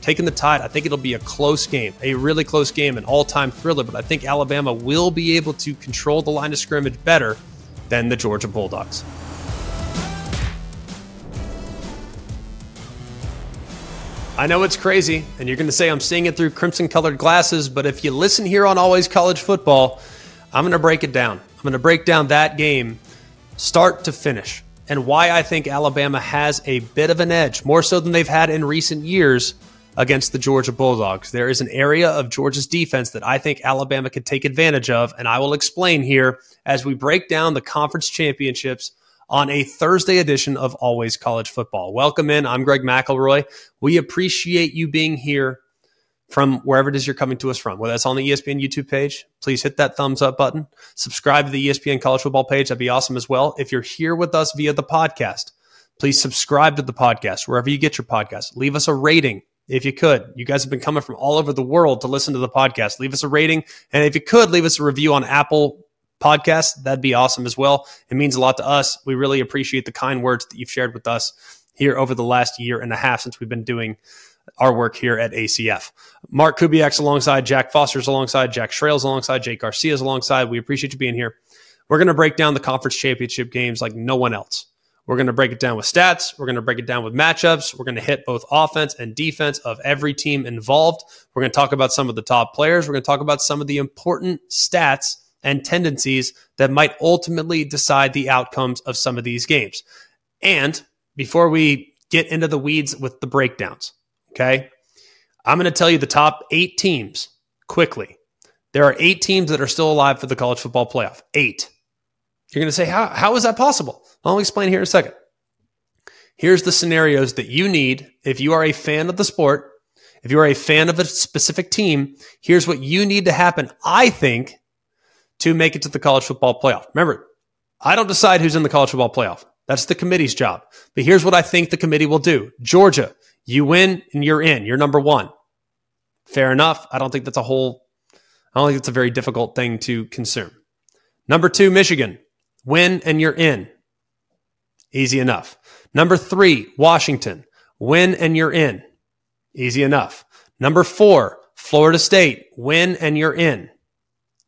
taking the tide. I think it'll be a close game, a really close game, an all time thriller, but I think Alabama will be able to control the line of scrimmage better than the Georgia Bulldogs. I know it's crazy, and you're going to say I'm seeing it through crimson colored glasses, but if you listen here on Always College Football, I'm going to break it down. I'm going to break down that game start to finish and why I think Alabama has a bit of an edge, more so than they've had in recent years against the Georgia Bulldogs. There is an area of Georgia's defense that I think Alabama could take advantage of, and I will explain here as we break down the conference championships on a Thursday edition of Always College Football. Welcome in. I'm Greg McElroy. We appreciate you being here from wherever it is you're coming to us from, whether that's on the ESPN YouTube page, please hit that thumbs up button. Subscribe to the ESPN College Football page. That'd be awesome as well. If you're here with us via the podcast, please subscribe to the podcast wherever you get your podcast. Leave us a rating if you could. You guys have been coming from all over the world to listen to the podcast. Leave us a rating. And if you could, leave us a review on Apple podcast. That'd be awesome as well. It means a lot to us. We really appreciate the kind words that you've shared with us here over the last year and a half since we've been doing our work here at ACF. Mark Kubiak's alongside, Jack Foster's alongside, Jack Schrail's alongside, Jake Garcia's alongside. We appreciate you being here. We're going to break down the conference championship games like no one else. We're going to break it down with stats. We're going to break it down with matchups. We're going to hit both offense and defense of every team involved. We're going to talk about some of the top players. We're going to talk about some of the important stats and tendencies that might ultimately decide the outcomes of some of these games. And before we get into the weeds with the breakdowns, okay, I'm going to tell you the top eight teams quickly. There are eight teams that are still alive for the college football playoff. Eight. You're going to say, how, how is that possible? I'll explain here in a second. Here's the scenarios that you need if you are a fan of the sport, if you are a fan of a specific team. Here's what you need to happen, I think, to make it to the college football playoff. Remember, I don't decide who's in the college football playoff. That's the committee's job. But here's what I think the committee will do Georgia, you win and you're in. You're number one. Fair enough. I don't think that's a whole, I don't think it's a very difficult thing to consume. Number two, Michigan, win and you're in. Easy enough. Number three, Washington, win and you're in. Easy enough. Number four, Florida State, win and you're in.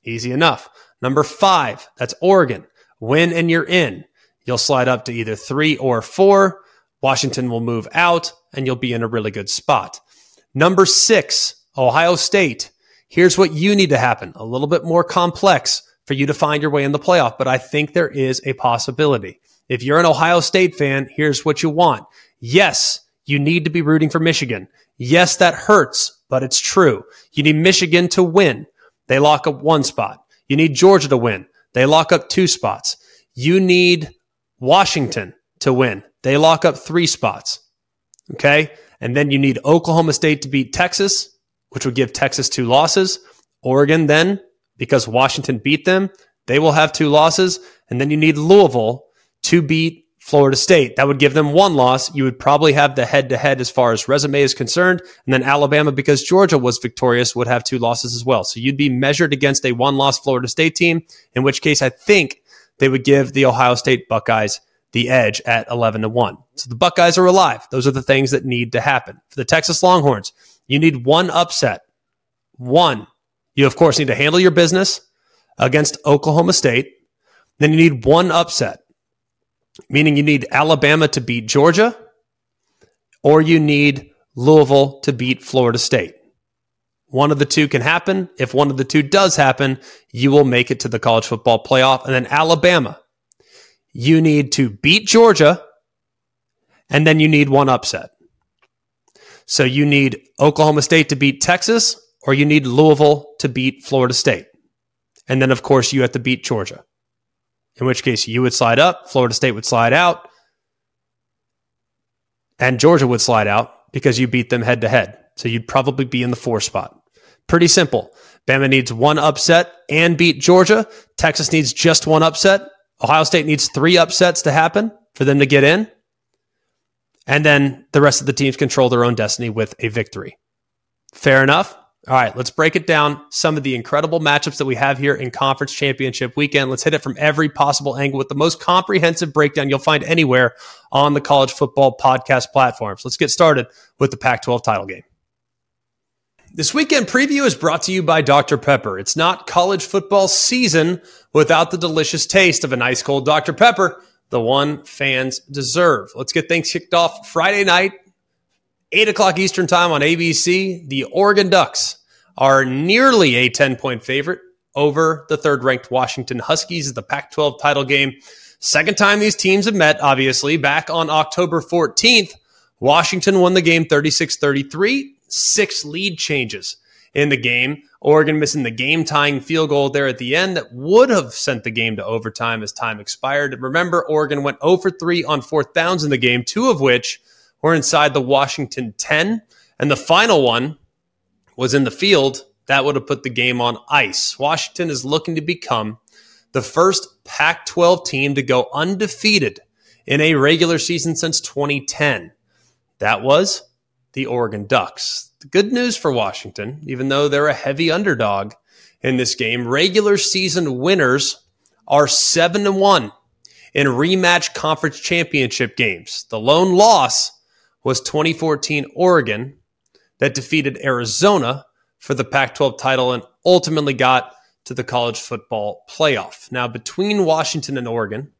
Easy enough. Number five, that's Oregon. Win and you're in. You'll slide up to either three or four. Washington will move out and you'll be in a really good spot. Number six, Ohio State. Here's what you need to happen a little bit more complex for you to find your way in the playoff, but I think there is a possibility. If you're an Ohio State fan, here's what you want. Yes, you need to be rooting for Michigan. Yes, that hurts, but it's true. You need Michigan to win. They lock up one spot. You need Georgia to win. They lock up two spots. You need Washington to win. They lock up three spots. Okay. And then you need Oklahoma State to beat Texas, which would give Texas two losses. Oregon, then, because Washington beat them, they will have two losses. And then you need Louisville to beat Florida State. That would give them one loss. You would probably have the head to head as far as resume is concerned. And then Alabama, because Georgia was victorious, would have two losses as well. So you'd be measured against a one loss Florida State team, in which case I think they would give the Ohio State Buckeyes the edge at 11 to 1. So the Buckeyes are alive. Those are the things that need to happen. For the Texas Longhorns, you need one upset. One. You, of course, need to handle your business against Oklahoma State. Then you need one upset meaning you need Alabama to beat Georgia or you need Louisville to beat Florida State. One of the two can happen. If one of the two does happen, you will make it to the college football playoff. And then Alabama, you need to beat Georgia and then you need one upset. So you need Oklahoma State to beat Texas or you need Louisville to beat Florida State. And then, of course, you have to beat Georgia in which case you would slide up, Florida State would slide out, and Georgia would slide out because you beat them head to head. So you'd probably be in the four spot. Pretty simple. Bama needs one upset and beat Georgia. Texas needs just one upset. Ohio State needs three upsets to happen for them to get in. And then the rest of the teams control their own destiny with a victory. Fair enough? All right, let's break it down. Some of the incredible matchups that we have here in conference championship weekend. Let's hit it from every possible angle with the most comprehensive breakdown you'll find anywhere on the college football podcast platforms. Let's get started with the Pac 12 title game. This weekend preview is brought to you by Dr. Pepper. It's not college football season without the delicious taste of an ice cold Dr. Pepper, the one fans deserve. Let's get things kicked off Friday night, 8 o'clock Eastern Time on ABC. The Oregon Ducks are nearly a 10 point favorite over the third ranked Washington Huskies at the Pac 12 title game. Second time these teams have met, obviously, back on October 14th. Washington won the game 36 33 six lead changes in the game. Oregon missing the game tying field goal there at the end that would have sent the game to overtime as time expired. Remember, Oregon went oh over 3 on fourth downs in the game, two of which were inside the Washington 10. And the final one was in the field. That would have put the game on ice. Washington is looking to become the first Pac 12 team to go undefeated in a regular season since 2010. That was the Oregon Ducks. The good news for Washington, even though they're a heavy underdog in this game, regular season winners are 7 to 1 in rematch conference championship games. The lone loss was 2014 Oregon that defeated Arizona for the Pac 12 title and ultimately got to the college football playoff. Now, between Washington and Oregon,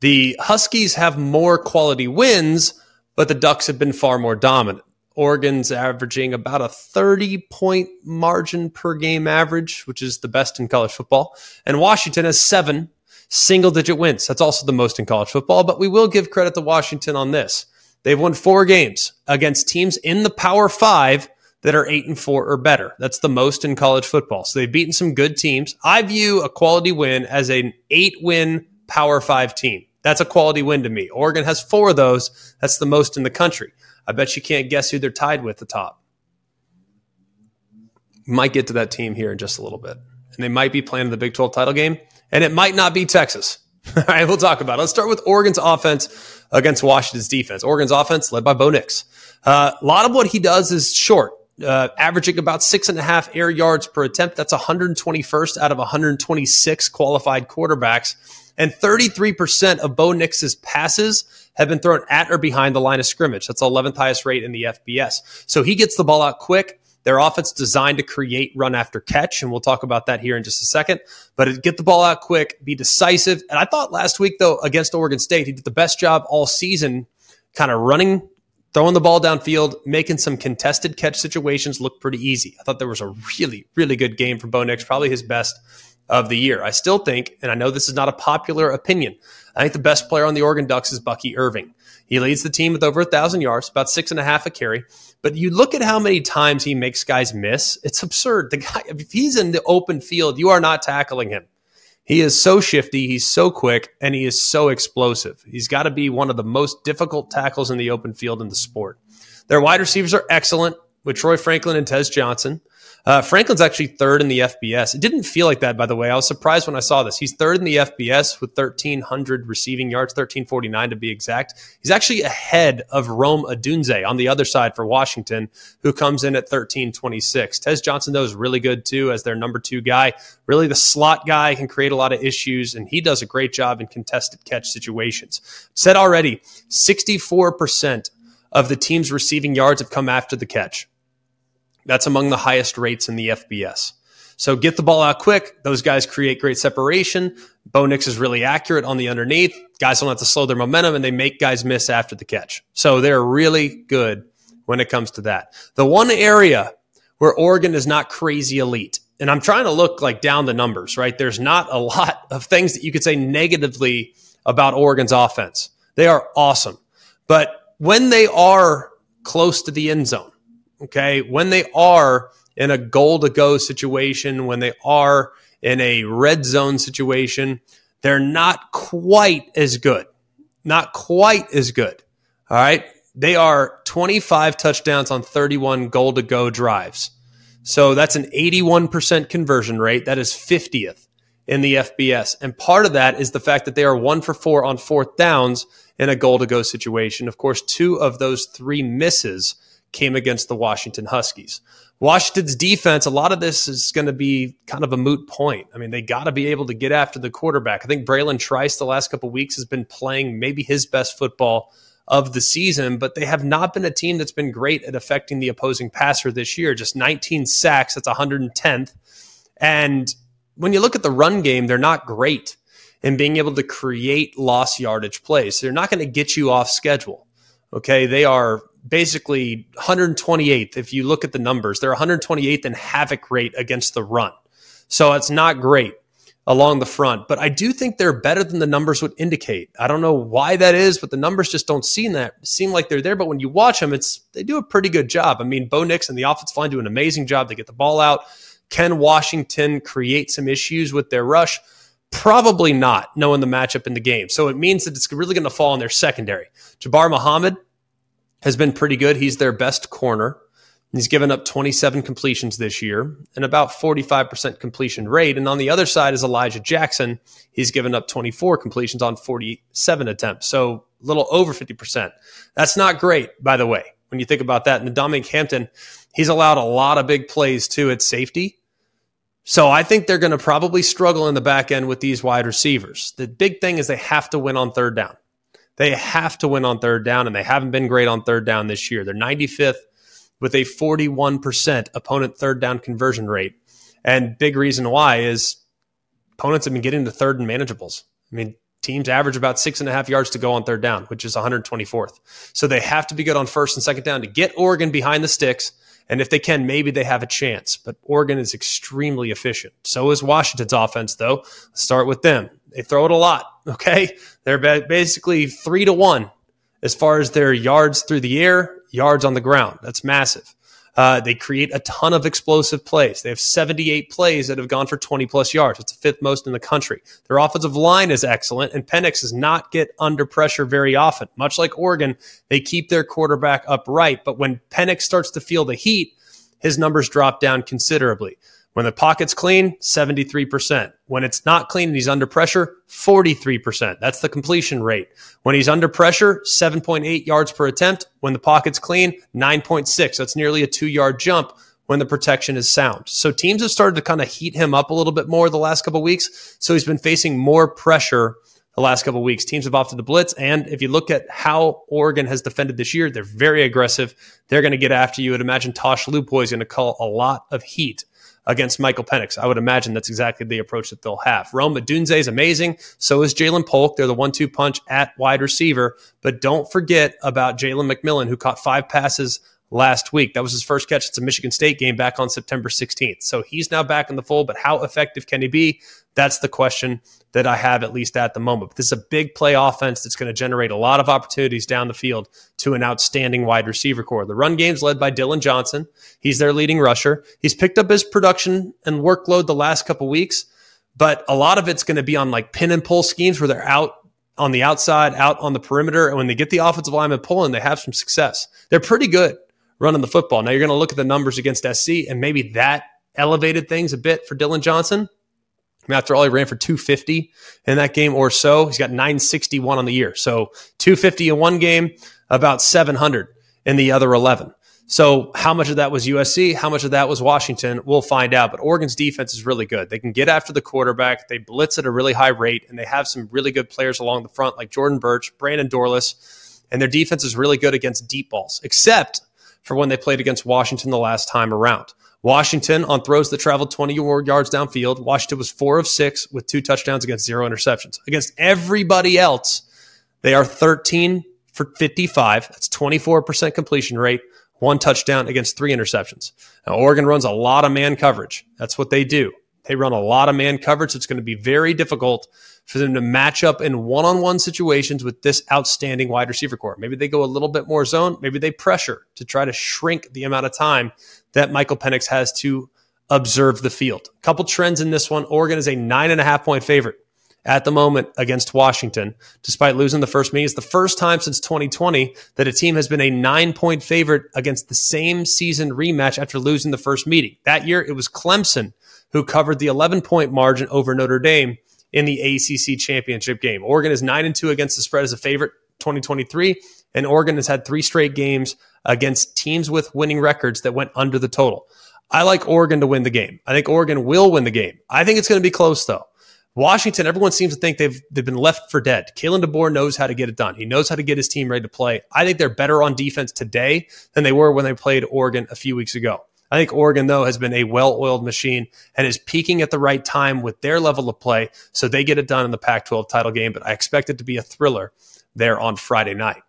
the Huskies have more quality wins, but the Ducks have been far more dominant. Oregon's averaging about a 30 point margin per game average, which is the best in college football. And Washington has seven single digit wins. That's also the most in college football, but we will give credit to Washington on this. They've won four games against teams in the Power Five that are eight and four or better. That's the most in college football. So they've beaten some good teams. I view a quality win as an eight win Power Five team. That's a quality win to me. Oregon has four of those. That's the most in the country. I bet you can't guess who they're tied with the top. Might get to that team here in just a little bit. And they might be playing the Big 12 title game, and it might not be Texas. All right, we'll talk about it. Let's start with Oregon's offense against Washington's defense. Oregon's offense led by Bo Nix. Uh, a lot of what he does is short, uh, averaging about six and a half air yards per attempt. That's 121st out of 126 qualified quarterbacks. And 33% of Bo Nix's passes have been thrown at or behind the line of scrimmage. That's the 11th highest rate in the FBS. So he gets the ball out quick. Their offense designed to create run after catch, and we'll talk about that here in just a second. But get the ball out quick, be decisive. And I thought last week, though, against Oregon State, he did the best job all season, kind of running, throwing the ball downfield, making some contested catch situations look pretty easy. I thought there was a really, really good game from Bo Nix, probably his best of the year. I still think, and I know this is not a popular opinion, I think the best player on the Oregon Ducks is Bucky Irving. He leads the team with over a thousand yards, about six and a half a carry. But you look at how many times he makes guys miss. It's absurd. The guy, if he's in the open field, you are not tackling him. He is so shifty, he's so quick, and he is so explosive. He's got to be one of the most difficult tackles in the open field in the sport. Their wide receivers are excellent with Troy Franklin and Tez Johnson. Uh, Franklin's actually third in the FBS. It didn't feel like that, by the way. I was surprised when I saw this. He's third in the FBS with 1,300 receiving yards, 1,349 to be exact. He's actually ahead of Rome Odunze on the other side for Washington, who comes in at 1,326. Tez Johnson, though, is really good too as their number two guy. Really the slot guy, can create a lot of issues, and he does a great job in contested catch situations. Said already, 64% of the team's receiving yards have come after the catch. That's among the highest rates in the FBS. So get the ball out quick. Those guys create great separation. Bo Nix is really accurate on the underneath. Guys don't have to slow their momentum and they make guys miss after the catch. So they're really good when it comes to that. The one area where Oregon is not crazy elite, and I'm trying to look like down the numbers, right? There's not a lot of things that you could say negatively about Oregon's offense. They are awesome. But when they are close to the end zone, Okay. When they are in a goal to go situation, when they are in a red zone situation, they're not quite as good. Not quite as good. All right. They are 25 touchdowns on 31 goal to go drives. So that's an 81% conversion rate. That is 50th in the FBS. And part of that is the fact that they are one for four on fourth downs in a goal to go situation. Of course, two of those three misses came against the Washington Huskies. Washington's defense, a lot of this is going to be kind of a moot point. I mean, they got to be able to get after the quarterback. I think Bralen Trice the last couple weeks has been playing maybe his best football of the season, but they have not been a team that's been great at affecting the opposing passer this year. Just 19 sacks, that's 110th. And when you look at the run game, they're not great in being able to create loss yardage plays. They're not going to get you off schedule. Okay. They are basically 128th. If you look at the numbers, they're 128th in havoc rate against the run. So it's not great along the front, but I do think they're better than the numbers would indicate. I don't know why that is, but the numbers just don't seem that seem like they're there. But when you watch them, it's they do a pretty good job. I mean, Bo Nix and the offensive line do an amazing job. They get the ball out. Can Washington create some issues with their rush? Probably not, knowing the matchup in the game. So it means that it's really going to fall on their secondary. Jabbar Muhammad has been pretty good. He's their best corner. He's given up 27 completions this year and about 45% completion rate. And on the other side is Elijah Jackson. He's given up 24 completions on 47 attempts. So a little over 50%. That's not great, by the way, when you think about that. And Dominic Hampton, he's allowed a lot of big plays too at safety. So I think they're going to probably struggle in the back end with these wide receivers. The big thing is they have to win on third down. They have to win on third down, and they haven't been great on third down this year. They're 95th with a 41% opponent third down conversion rate. And big reason why is opponents have been getting to third and manageables. I mean, teams average about six and a half yards to go on third down, which is 124th. So they have to be good on first and second down to get Oregon behind the sticks. And if they can, maybe they have a chance. But Oregon is extremely efficient. So is Washington's offense, though. Let's start with them. They throw it a lot. Okay. They're basically three to one as far as their yards through the air, yards on the ground. That's massive. Uh, they create a ton of explosive plays. They have 78 plays that have gone for 20 plus yards. It's the fifth most in the country. Their offensive line is excellent, and Penix does not get under pressure very often. Much like Oregon, they keep their quarterback upright, but when Penix starts to feel the heat, his numbers drop down considerably. When the pocket's clean, 73%. When it's not clean and he's under pressure, 43%. That's the completion rate. When he's under pressure, 7.8 yards per attempt. When the pocket's clean, 9.6. That's nearly a two yard jump when the protection is sound. So teams have started to kind of heat him up a little bit more the last couple weeks. So he's been facing more pressure the last couple weeks. Teams have opted to blitz. And if you look at how Oregon has defended this year, they're very aggressive. They're going to get after you. And imagine Tosh Lupoi is going to call a lot of heat against Michael Penix. I would imagine that's exactly the approach that they'll have. Rome Odunze is amazing. So is Ja'Lynn Polk. They're the one two punch at wide receiver. But don't forget about Jalen McMillan, who caught five passes last week. That was his first catch. It's a Michigan State game back on September 16th. So he's now back in the fold, but how effective can he be? That's the question that I have, at least at the moment. But this is a big play offense that's going to generate a lot of opportunities down the field to an outstanding wide receiver core. The run game's led by Dillon Johnson. He's their leading rusher. He's picked up his production and workload the last couple weeks, but a lot of it's going to be on like pin and pull schemes where they're out on the outside, out on the perimeter. And when they get the offensive lineman pulling, they have some success. They're pretty good running the football. Now you're going to look at the numbers against SC, and maybe that elevated things a bit for Dillon Johnson. I mean, after all, he ran for 250 in that game or so. He's got 961 on the year. So 250 in one game, about 700 in the other 11. So how much of that was USC? How much of that was Washington? We'll find out. But Oregon's defense is really good. They can get after the quarterback. They blitz at a really high rate, and they have some really good players along the front, like Jordan Burch, Brandon Dorlus, and their defense is really good against deep balls, except for when they played against Washington the last time around. Washington on throws that traveled 20 yards downfield. Washington was four of six with two touchdowns against zero interceptions. Against everybody else, they are 13 for 55. That's 24% completion rate, one touchdown against three interceptions. Now, Oregon runs a lot of man coverage. That's what they do. They run a lot of man coverage. It's going to be very difficult for them to match up in one on one situations with this outstanding wide receiver core. Maybe they go a little bit more zone. Maybe they pressure to try to shrink the amount of time that Michael Penix has to observe the field. A couple trends in this one. Oregon is a nine and a half point favorite at the moment against Washington, despite losing the first meeting. It's the first time since 2020 that a team has been a nine point favorite against the same season rematch after losing the first meeting. That year, it was Clemson who covered the 11 point margin over Notre Dame in the ACC championship game. Oregon is 9 and 2 against the spread as a favorite 2023 and Oregon has had 3 straight games against teams with winning records that went under the total. I like Oregon to win the game. I think Oregon will win the game. I think it's going to be close though. Washington, everyone seems to think they've they've been left for dead. Kalen DeBoer knows how to get it done. He knows how to get his team ready to play. I think they're better on defense today than they were when they played Oregon a few weeks ago. I think Oregon, though, has been a well oiled machine and is peaking at the right time with their level of play. So they get it done in the Pac 12 title game, but I expect it to be a thriller there on Friday night.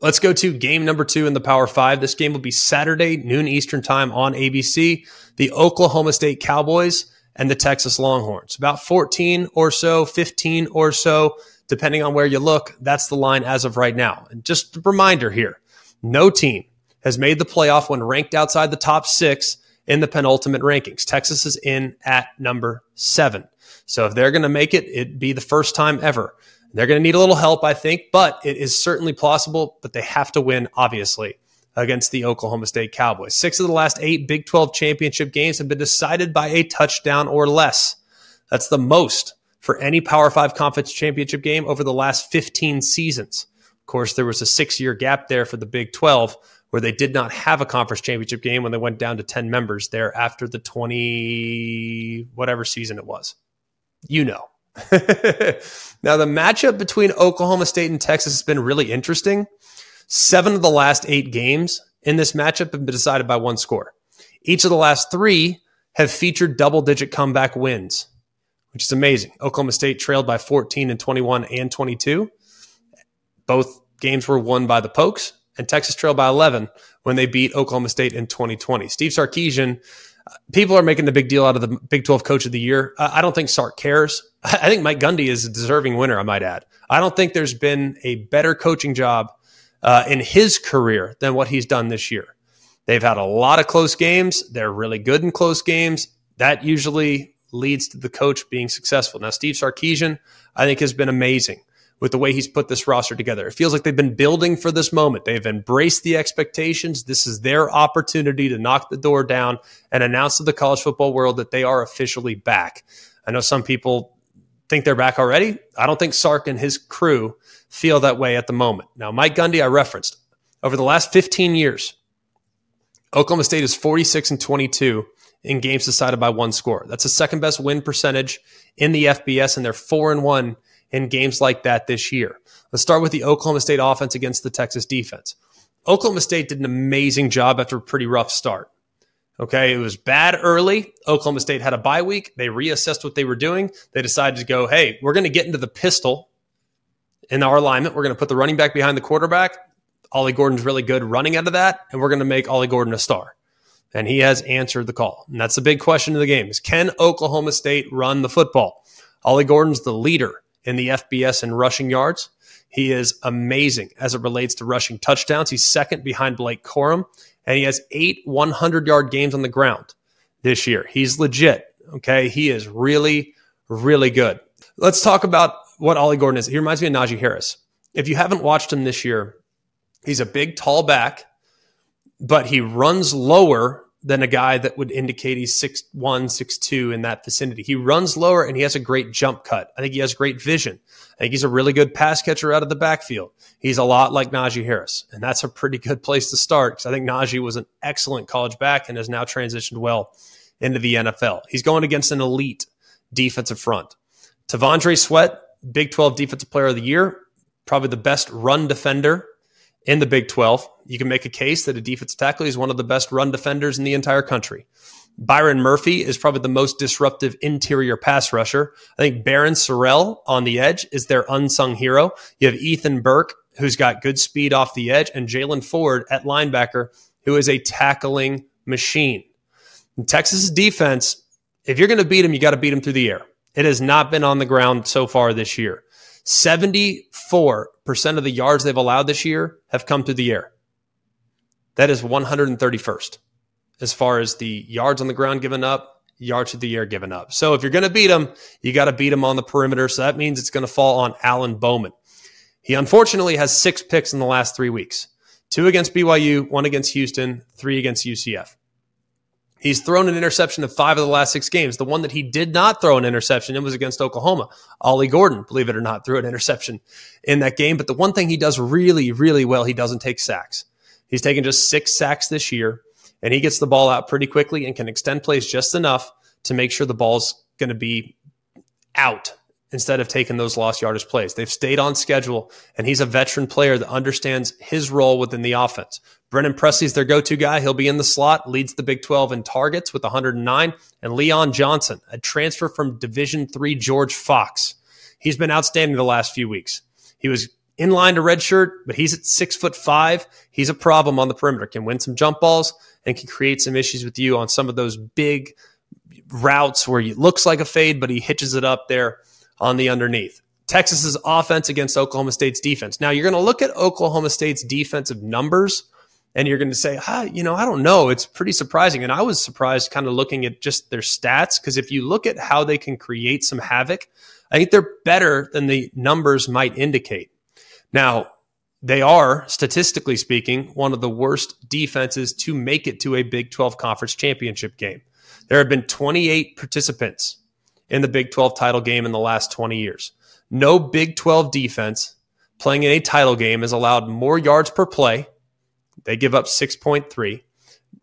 Let's go to game number two in the Power Five. This game will be Saturday, noon Eastern time on ABC. The Oklahoma State Cowboys and the Texas Longhorns. About 14 or so, 15 or so, depending on where you look. That's the line as of right now. And just a reminder here no team has made the playoff when ranked outside the top six in the penultimate rankings. Texas is in at number seven. So if they're going to make it, it'd be the first time ever. They're going to need a little help, I think, but it is certainly possible, but they have to win, obviously, against the Oklahoma State Cowboys. Six of the last eight Big 12 championship games have been decided by a touchdown or less. That's the most for any Power Five conference championship game over the last 15 seasons. Of course, there was a six year gap there for the Big 12 where they did not have a conference championship game when they went down to 10 members there after the 20 whatever season it was. You know. now, the matchup between Oklahoma State and Texas has been really interesting. Seven of the last eight games in this matchup have been decided by one score. Each of the last three have featured double digit comeback wins, which is amazing. Oklahoma State trailed by 14 and 21 and 22. Both games were won by the Pokes and Texas trailed by 11 when they beat Oklahoma State in 2020. Steve Sarkisian, people are making a big deal out of the Big 12 Coach of the Year. I don't think Sark cares. I think Mike Gundy is a deserving winner, I might add. I don't think there's been a better coaching job uh, in his career than what he's done this year. They've had a lot of close games. They're really good in close games. That usually leads to the coach being successful. Now, Steve Sarkisian, I think, has been amazing with the way he's put this roster together. It feels like they've been building for this moment. They've embraced the expectations. This is their opportunity to knock the door down and announce to the college football world that they are officially back. I know some people think they're back already. I don't think Sark and his crew feel that way at the moment. Now, Mike Gundy, I referenced over the last 15 years, Oklahoma State is 46 and 22 in games decided by one score. That's the second best win percentage in the FBS, and they're four and one in games like that this year. Let's start with the Oklahoma State offense against the Texas defense. Oklahoma State did an amazing job after a pretty rough start. Okay, it was bad early. Oklahoma State had a bye week. They reassessed what they were doing. They decided to go, hey, we're going to get into the pistol in our alignment. We're going to put the running back behind the quarterback. Ollie Gordon's really good running out of that, and we're going to make Ollie Gordon a star. And he has answered the call. And that's the big question of the game is can Oklahoma State run the football? Ollie Gordon's the leader in the FBS in rushing yards. He is amazing as it relates to rushing touchdowns. He's second behind Blake Corum, and he has eight 100 yard games on the ground this year. He's legit. Okay. He is really, really good. Let's talk about what Ollie Gordon is. He reminds me of Najee Harris. If you haven't watched him this year, he's a big, tall back, but he runs lower than a guy that would indicate he's six one, six two in that vicinity. He runs lower and he has a great jump cut. I think he has great vision. I think he's a really good pass catcher out of the backfield. He's a lot like Najee Harris, and that's a pretty good place to start because I think Najee was an excellent college back and has now transitioned well into the NFL. He's going against an elite defensive front. T'Vondre Sweat, Big 12 Defensive Player of the Year, probably the best run defender in the Big 12. You can make a case that a defensive tackle is one of the best run defenders in the entire country. Byron Murphy is probably the most disruptive interior pass rusher. I think Barryn Sorrell on the edge is their unsung hero. You have Ethan Burke, who's got good speed off the edge, and Jaylan Ford at linebacker, who is a tackling machine. Texas defense, if you're going to beat them, you got to beat them through the air. It has not been on the ground so far this year. 74% of the yards they've allowed this year have come through the air. That is 131st as far as the yards on the ground given up, yards to the air given up. So if you're going to beat them, you got to beat them on the perimeter. So that means it's going to fall on Alan Bowman. He unfortunately has six picks in the last three weeks two against BYU, one against Houston, three against UCF. He's thrown an interception in five of the last six games. The one that he did not throw an interception in was against Oklahoma. Ollie Gordon, believe it or not, threw an interception in that game. But the one thing he does really, really well, he doesn't take sacks. He's taken just six sacks this year, and he gets the ball out pretty quickly and can extend plays just enough to make sure the ball's going to be out instead of taking those lost yardage plays. They've stayed on schedule, and he's a veteran player that understands his role within the offense. Brennan Presley's their go to guy. He'll be in the slot, leads the Big 12 in targets with 109. And Leon Johnson, a transfer from Division three George Fox. He's been outstanding the last few weeks. He was in line to redshirt, but he's at six foot five. He's a problem on the perimeter, can win some jump balls and can create some issues with you on some of those big routes where it looks like a fade, but he hitches it up there on the underneath. Texas's offense against Oklahoma State's defense. Now you're going to look at Oklahoma State's defensive numbers and you're going to say, ah, you know, I don't know. It's pretty surprising. And I was surprised kind of looking at just their stats because if you look at how they can create some havoc, I think they're better than the numbers might indicate. Now, they are, statistically speaking, one of the worst defenses to make it to a Big 12 conference championship game. There have been 28 participants in the Big 12 title game in the last 20 years. No Big 12 defense playing in a title game has allowed more yards per play. They give up 6.3.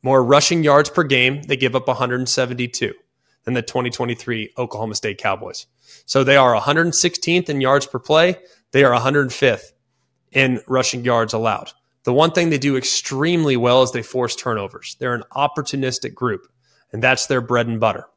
More rushing yards per game. They give up 172 than the 2023 Oklahoma State Cowboys. So they are 116th in yards per play. They are 105th in rushing yards allowed. The one thing they do extremely well is they force turnovers. They're an opportunistic group, and that's their bread and butter.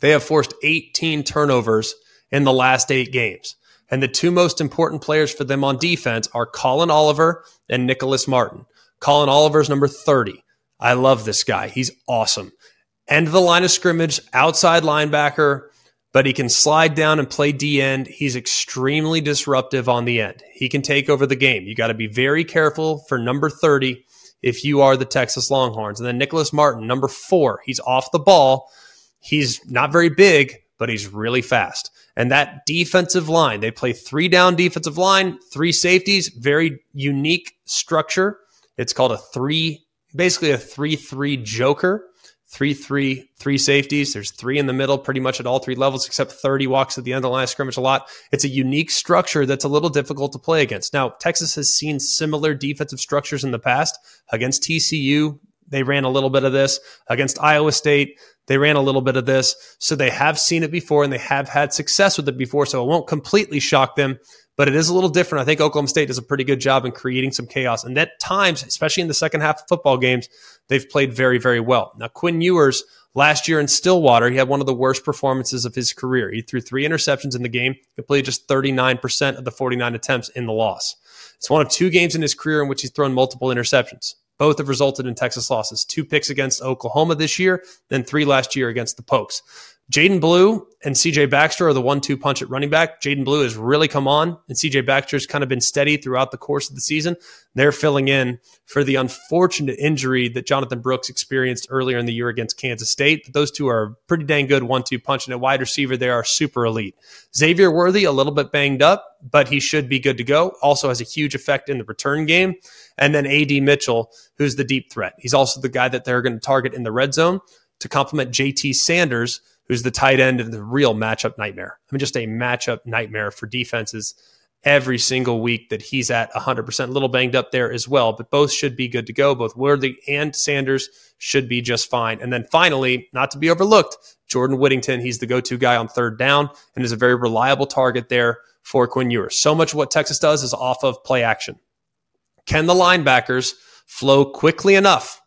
They have forced 18 turnovers in the last eight games. And the two most important players for them on defense are Collin Oliver and Nicholas Martin. Collin Oliver's number 30. I love this guy. He's awesome. End of the line of scrimmage, outside linebacker, but he can slide down and play D end. He's extremely disruptive on the end. He can take over the game. You got to be very careful for number 30 if you are the Texas Longhorns. And then Nicholas Martin, number four, he's off the ball He's not very big, but he's really fast. And that defensive line, they play three down defensive line, three safeties, very unique structure. It's called a three, basically a three three joker. Three, three, three safeties. There's three in the middle, pretty much at all three levels, except 30 walks at the end of the line of scrimmage a lot. It's a unique structure that's a little difficult to play against. Now, Texas has seen similar defensive structures in the past against TCU. They ran a little bit of this against Iowa State. They ran a little bit of this. So they have seen it before and they have had success with it before. So it won't completely shock them, but it is a little different. I think Oklahoma State does a pretty good job in creating some chaos. And at times, especially in the second half of football games, they've played very, very well. Now, Quinn Ewers last year in Stillwater, he had one of the worst performances of his career. He threw three interceptions in the game, completed just 39% of the 49 attempts in the loss. It's one of two games in his career in which he's thrown multiple interceptions. Both have resulted in Texas losses. Two picks against Oklahoma this year, then three last year against the Pokes. Jaydon Blue and CJ Baxter are the one two punch at running back. Jaydon Blue has really come on, and CJ Baxter's kind of been steady throughout the course of the season. They're filling in for the unfortunate injury that Jonathan Brooks experienced earlier in the year against Kansas State. But those two are pretty dang good one two punch, and at wide receiver, they are super elite. Xavier Worthy, a little bit banged up, but he should be good to go. Also has a huge effect in the return game. And then AD Mitchell, who's the deep threat. He's also the guy that they're going to target in the red zone to complement JT Sanders, who's the tight end and the real matchup nightmare. I mean, just a matchup nightmare for defenses every single week that he's at 100%. A little banged up there as well, but both should be good to go. Both Worthy and Sanders should be just fine. And then finally, not to be overlooked, Jordan Whittington. He's the go to guy on third down and is a very reliable target there for Quinn Ewers. So much of what Texas does is off of play action. Can the linebackers flow quickly enough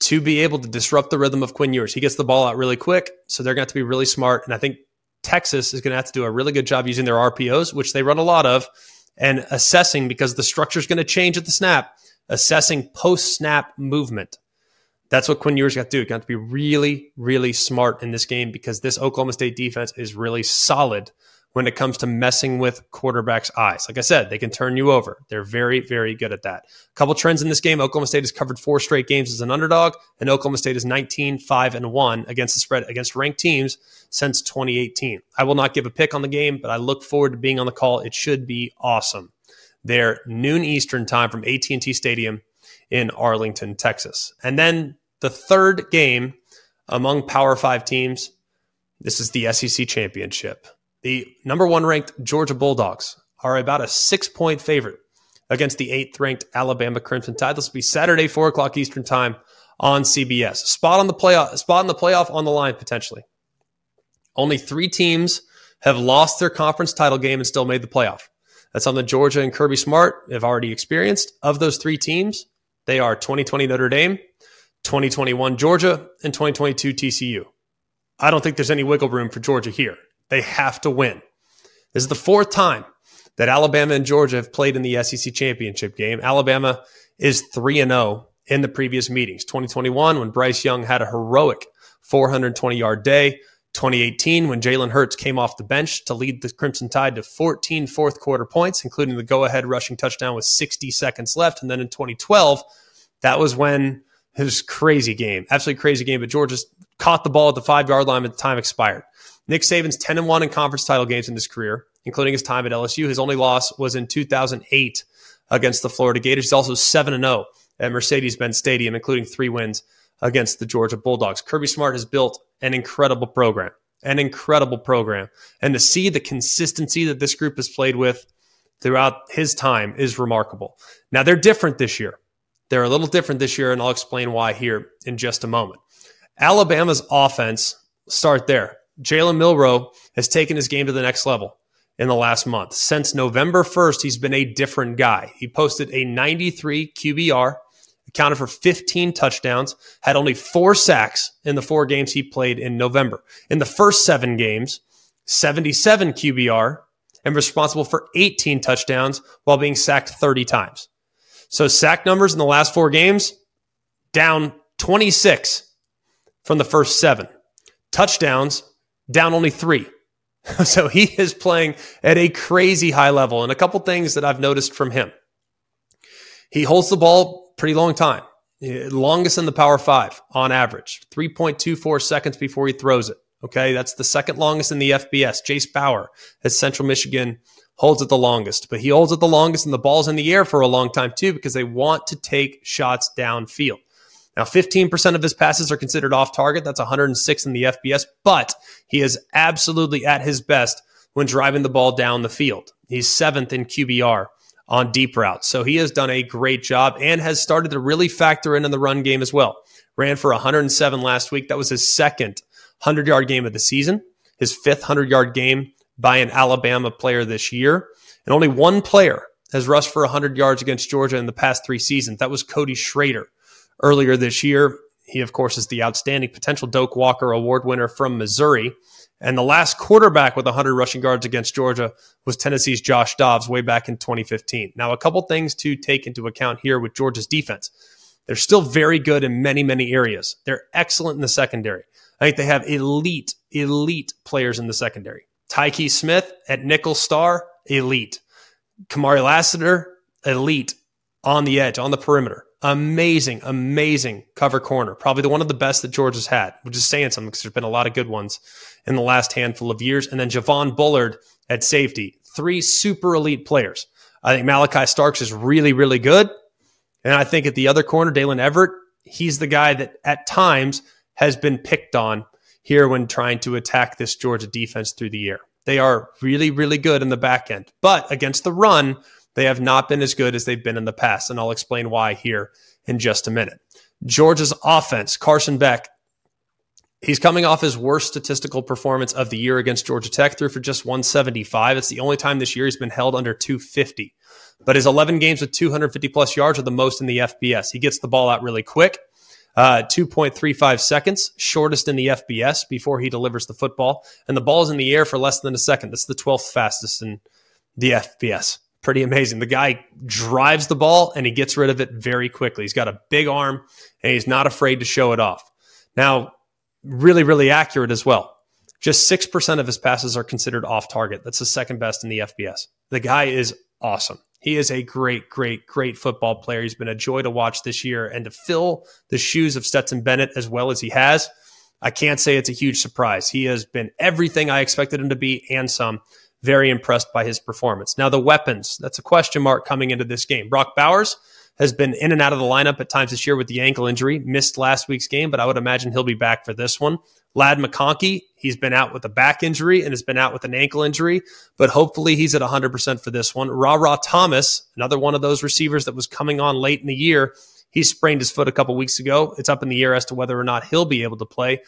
to be able to disrupt the rhythm of Quinn Ewers? He gets the ball out really quick, so they're going to have to be really smart. And I think Texas is going to have to do a really good job using their RPOs, which they run a lot of, and assessing because the structure is going to change at the snap, assessing post snap movement. That's what Quinn Ewers got to do. Got to be really, really smart in this game because this Oklahoma State defense is really solid when it comes to messing with quarterbacks' eyes. Like I said, they can turn you over. They're very, very good at that. A couple trends in this game. Oklahoma State has covered four straight games as an underdog, and Oklahoma State is 19, 5, and 1 against the spread against ranked teams since 2018. I will not give a pick on the game, but I look forward to being on the call. It should be awesome. They're noon Eastern time from AT&T Stadium in Arlington, Texas. And then the third game among Power 5 teams, this is the SEC Championship. The number one ranked Georgia Bulldogs are about a six point favorite against the eighth ranked Alabama Crimson Tide. This will be Saturday, four o'clock Eastern time on CBS. Spot on the playoff, spot on the playoff on the line potentially. Only three teams have lost their conference title game and still made the playoff. That's something Georgia and Kirby Smart have already experienced. Of those three teams, they are 2020 Notre Dame, 2021 Georgia, and 2022 TCU. I don't think there's any wiggle room for Georgia here. They have to win. This is the fourth time that Alabama and Georgia have played in the SEC championship game. Alabama is 3 and 0 in the previous meetings. 2021 when Bryce Young had a heroic 420 yard day. 2018 when Jalen Hurts came off the bench to lead the Crimson Tide to 14 fourth quarter points, including the go ahead rushing touchdown with 60 seconds left. And then in 2012, that was when his crazy game, absolutely crazy game. But Georgia caught the ball at the five yard line, but the time expired. Nick Saban's 10 and 1 in conference title games in his career, including his time at LSU. His only loss was in 2008 against the Florida Gators. He's also 7 and 0 at Mercedes Benz Stadium, including three wins against the Georgia Bulldogs. Kirby Smart has built an incredible program, an incredible program. And to see the consistency that this group has played with throughout his time is remarkable. Now, they're different this year. They're a little different this year, and I'll explain why here in just a moment. Alabama's offense, start there. Jalen Milrow has taken his game to the next level in the last month. Since November 1st, he's been a different guy. He posted a 93 QBR, accounted for 15 touchdowns, had only four sacks in the four games he played in November. In the first seven games, 77 QBR, and responsible for 18 touchdowns while being sacked 30 times. So sack numbers in the last four games down 26 from the first seven. Touchdowns down only three. so he is playing at a crazy high level. And a couple things that I've noticed from him. He holds the ball pretty long time, longest in the Power Five on average, 3.24 seconds before he throws it. Okay, that's the second longest in the FBS. Jase Bauer at Central Michigan holds it the longest, but he holds it the longest and the ball's in the air for a long time too because they want to take shots downfield. Now, 15% of his passes are considered off target. That's 106 in the FBS, but he is absolutely at his best when driving the ball down the field. He's seventh in QBR on deep routes. So he has done a great job and has started to really factor in in the run game as well. Ran for 107 last week. That was his second 100 yard game of the season, his fifth 100 yard game by an Alabama player this year. And only one player has rushed for 100 yards against Georgia in the past three seasons. That was Cody Schrader earlier this year. He, of course, is the outstanding potential Doak Walker Award winner from Missouri. And the last quarterback with 100 rushing yards against Georgia was Tennessee's Josh Dobbs way back in 2015. Now, a couple things to take into account here with Georgia's defense. They're still very good in many, many areas. They're excellent in the secondary. I think they have elite, elite players in the secondary. Tyke Smith at nickel star, elite. Kamari Lassiter, elite on the edge, on the perimeter amazing, amazing cover corner. Probably the one of the best that Georgia's had, which is saying something because there's been a lot of good ones in the last handful of years. And then Javon Bullard at safety, three super elite players. I think Malachi Starks is really, really good. And I think at the other corner, Daylen Everett, he's the guy that at times has been picked on here when trying to attack this Georgia defense through the air. They are really, really good in the back end. But against the run, they have not been as good as they've been in the past, and I'll explain why here in just a minute. Georgia's offense, Carson Beck, he's coming off his worst statistical performance of the year against Georgia Tech, threw for just 175. It's the only time this year he's been held under 250. But his 11 games with 250 plus yards are the most in the FBS. He gets the ball out really quick. Uh, 2.35 seconds, shortest in the FBS before he delivers the football. And the ball is in the air for less than a second. That's the 12th fastest in the FBS pretty amazing. The guy drives the ball and he gets rid of it very quickly. He's got a big arm and he's not afraid to show it off. Now, really, really accurate as well. Just 6% of his passes are considered off target. That's the second best in the FBS. The guy is awesome. He is a great, great, great football player. He's been a joy to watch this year and to fill the shoes of Stetson Bennett as well as he has. I can't say it's a huge surprise. He has been everything I expected him to be and some very impressed by his performance. Now, the weapons, that's a question mark coming into this game. Brock Bowers has been in and out of the lineup at times this year with the ankle injury, missed last week's game, but I would imagine he'll be back for this one. Ladd McConkey, he's been out with a back injury and has been out with an ankle injury, but hopefully he's at 100% for this one. Ra Ra Thomas, another one of those receivers that was coming on late in the year, he sprained his foot a couple weeks ago. It's up in the air as to whether or not he'll be able to play.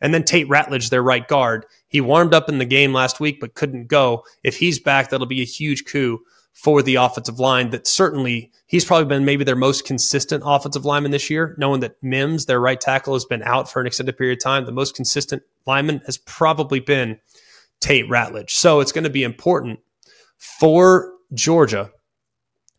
And then Tate Ratledge, their right guard. He warmed up in the game last week, but couldn't go. If he's back, that'll be a huge coup for the offensive line that certainly he's probably been maybe their most consistent offensive lineman this year, knowing that Mims, their right tackle, has been out for an extended period of time. The most consistent lineman has probably been Tate Ratledge. So it's going to be important for Georgia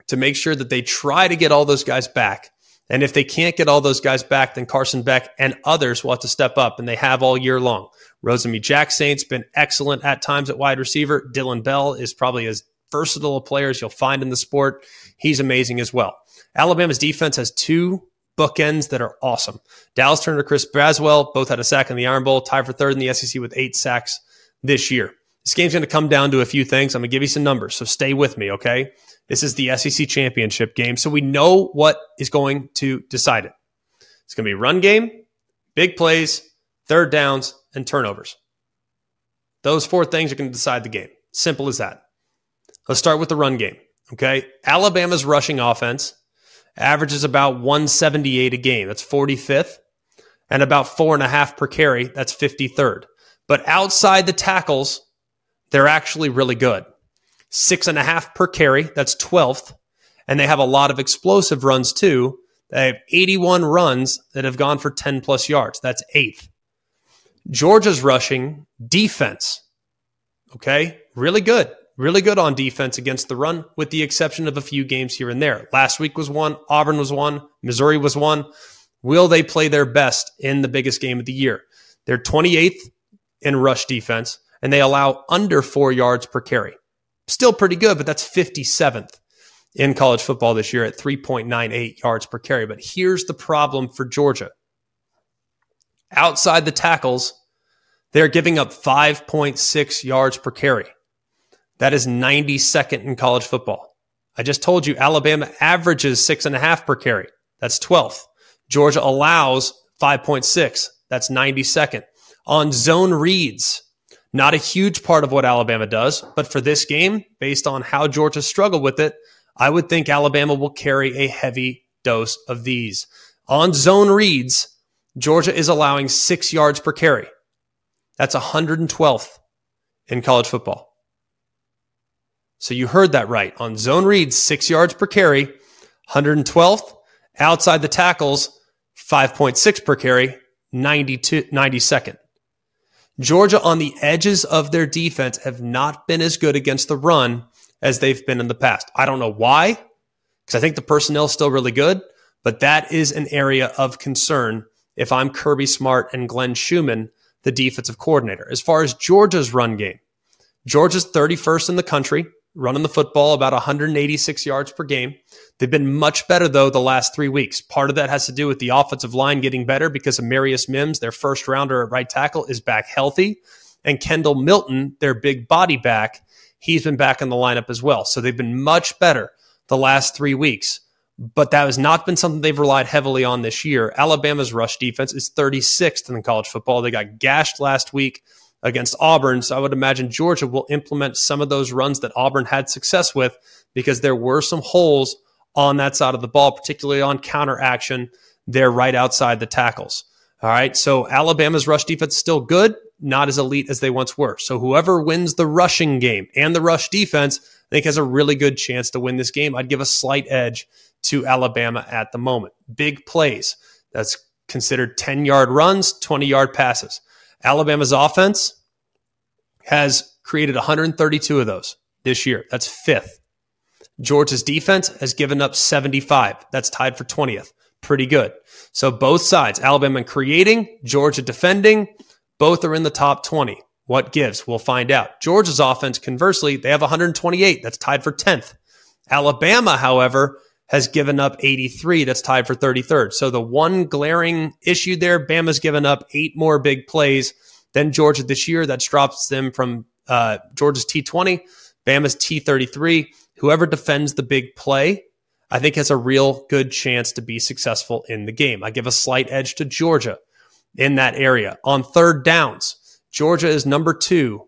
to make sure that they try to get all those guys back. And if they can't get all those guys back, then Carson Beck and others will have to step up, and they have all year long. Rosemy-Jacksaint's been excellent at times at wide receiver. Dillon Bell is probably as versatile a player as you'll find in the sport. He's amazing as well. Alabama's defense has two bookends that are awesome. Dallas Turner, Chris Braswell both had a sack in the Iron Bowl, tied for third in the SEC with eight sacks this year. This game's going to come down to a few things. I'm going to give you some numbers, so stay with me, okay? This is the SEC championship game, so we know what is going to decide it. It's going to be run game, big plays, third downs, and turnovers. Those four things are going to decide the game. Simple as that. Let's start with the run game. Okay. Alabama's rushing offense averages about 178 a game. That's 45th. And about four and a half per carry. That's 53rd. But outside the tackles, they're actually really good. Six and a half per carry. That's 12th. And they have a lot of explosive runs too. They have 81 runs that have gone for 10 plus yards. That's eighth. Georgia's rushing defense. Okay. Really good. Really good on defense against the run, with the exception of a few games here and there. Last week was one, Auburn was one, Missouri was one. Will they play their best in the biggest game of the year? They're 28th in rush defense, and they allow under four yards per carry. Still pretty good, but that's 57th in college football this year at 3.98 yards per carry. But here's the problem for Georgia outside the tackles, they're giving up 5.6 yards per carry. That is 92nd in college football. I just told you Alabama averages six and a half per carry. That's 12th. Georgia allows 5.6. That's 92nd. On zone reads, not a huge part of what Alabama does, but for this game, based on how Georgia struggled with it, I would think Alabama will carry a heavy dose of these. On zone reads, Georgia is allowing six yards per carry. That's 112th in college football. So you heard that right. On zone reads, six yards per carry, 112th. Outside the tackles, 5.6 per carry, 92, 92nd. Georgia on the edges of their defense have not been as good against the run as they've been in the past. I don't know why, because I think the personnel is still really good, but that is an area of concern if I'm Kirby Smart and Glenn Schumann, the defensive coordinator. As far as Georgia's run game, Georgia's 31st in the country running the football about 186 yards per game. They've been much better, though, the last three weeks. Part of that has to do with the offensive line getting better because Amarius Mims, their first rounder at right tackle, is back healthy. And Kendall Milton, their big body back, he's been back in the lineup as well. So they've been much better the last three weeks. But that has not been something they've relied heavily on this year. Alabama's rush defense is 36th in college football. They got gashed last week against Auburn. So I would imagine Georgia will implement some of those runs that Auburn had success with because there were some holes on that side of the ball, particularly on counter action. They're right outside the tackles. All right. So Alabama's rush defense is still good, not as elite as they once were. So whoever wins the rushing game and the rush defense, I think has a really good chance to win this game. I'd give a slight edge to Alabama at the moment. Big plays. That's considered 10 yard runs, 20 yard passes. Alabama's offense has created 132 of those this year. That's fifth. Georgia's defense has given up 75. That's tied for 20th. Pretty good. So both sides, Alabama creating, Georgia defending, both are in the top 20. What gives? We'll find out. Georgia's offense, conversely, they have 128. That's tied for 10th. Alabama, however, has given up 83. That's tied for 33rd. So the one glaring issue there, Bama's given up eight more big plays than Georgia this year. That drops them from uh, Georgia's T20, Bama's T33. Whoever defends the big play, I think has a real good chance to be successful in the game. I give a slight edge to Georgia in that area. On third downs, Georgia is number two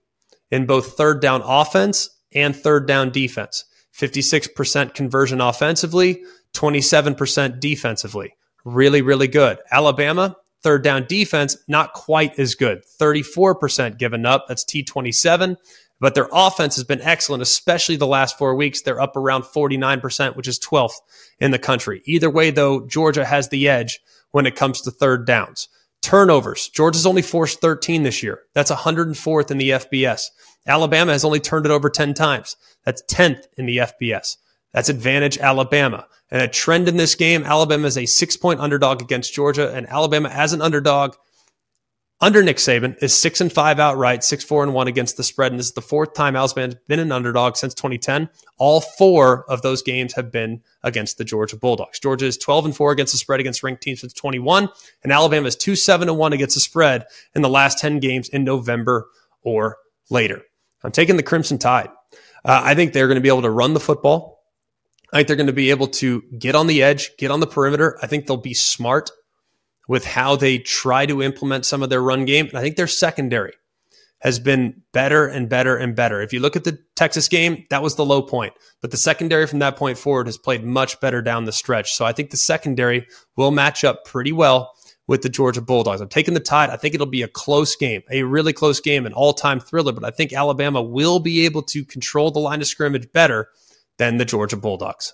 in both third down offense and third down defense. 56% conversion offensively, 27% defensively. Really, really good. Alabama, third down defense, not quite as good. 34% given up. That's T27. But their offense has been excellent, especially the last four weeks. They're up around 49%, which is 12th in the country. Either way, though, Georgia has the edge when it comes to third downs. Turnovers. Georgia's only forced 13 this year. That's 104th in the FBS. Alabama has only turned it over 10 times. That's 10th in the FBS. That's advantage Alabama. And a trend in this game, Alabama is a six point underdog against Georgia, and Alabama as an underdog under Nick Saban is six and five outright, six, four, and one against the spread. And this is the fourth time Alabama's been an underdog since 2010. All four of those games have been against the Georgia Bulldogs. Georgia is 12 and four against the spread against ranked teams since 21, and Alabama is two, seven, and one against the spread in the last 10 games in November or later. I'm taking the Crimson Tide. Uh, I think they're going to be able to run the football. I think they're going to be able to get on the edge, get on the perimeter. I think they'll be smart with how they try to implement some of their run game. And I think their secondary has been better and better and better. If you look at the Texas game, that was the low point. But the secondary from that point forward has played much better down the stretch. So I think the secondary will match up pretty well with the Georgia Bulldogs. I'm taking the tide. I think it'll be a close game, a really close game, an all time thriller. But I think Alabama will be able to control the line of scrimmage better than the Georgia Bulldogs.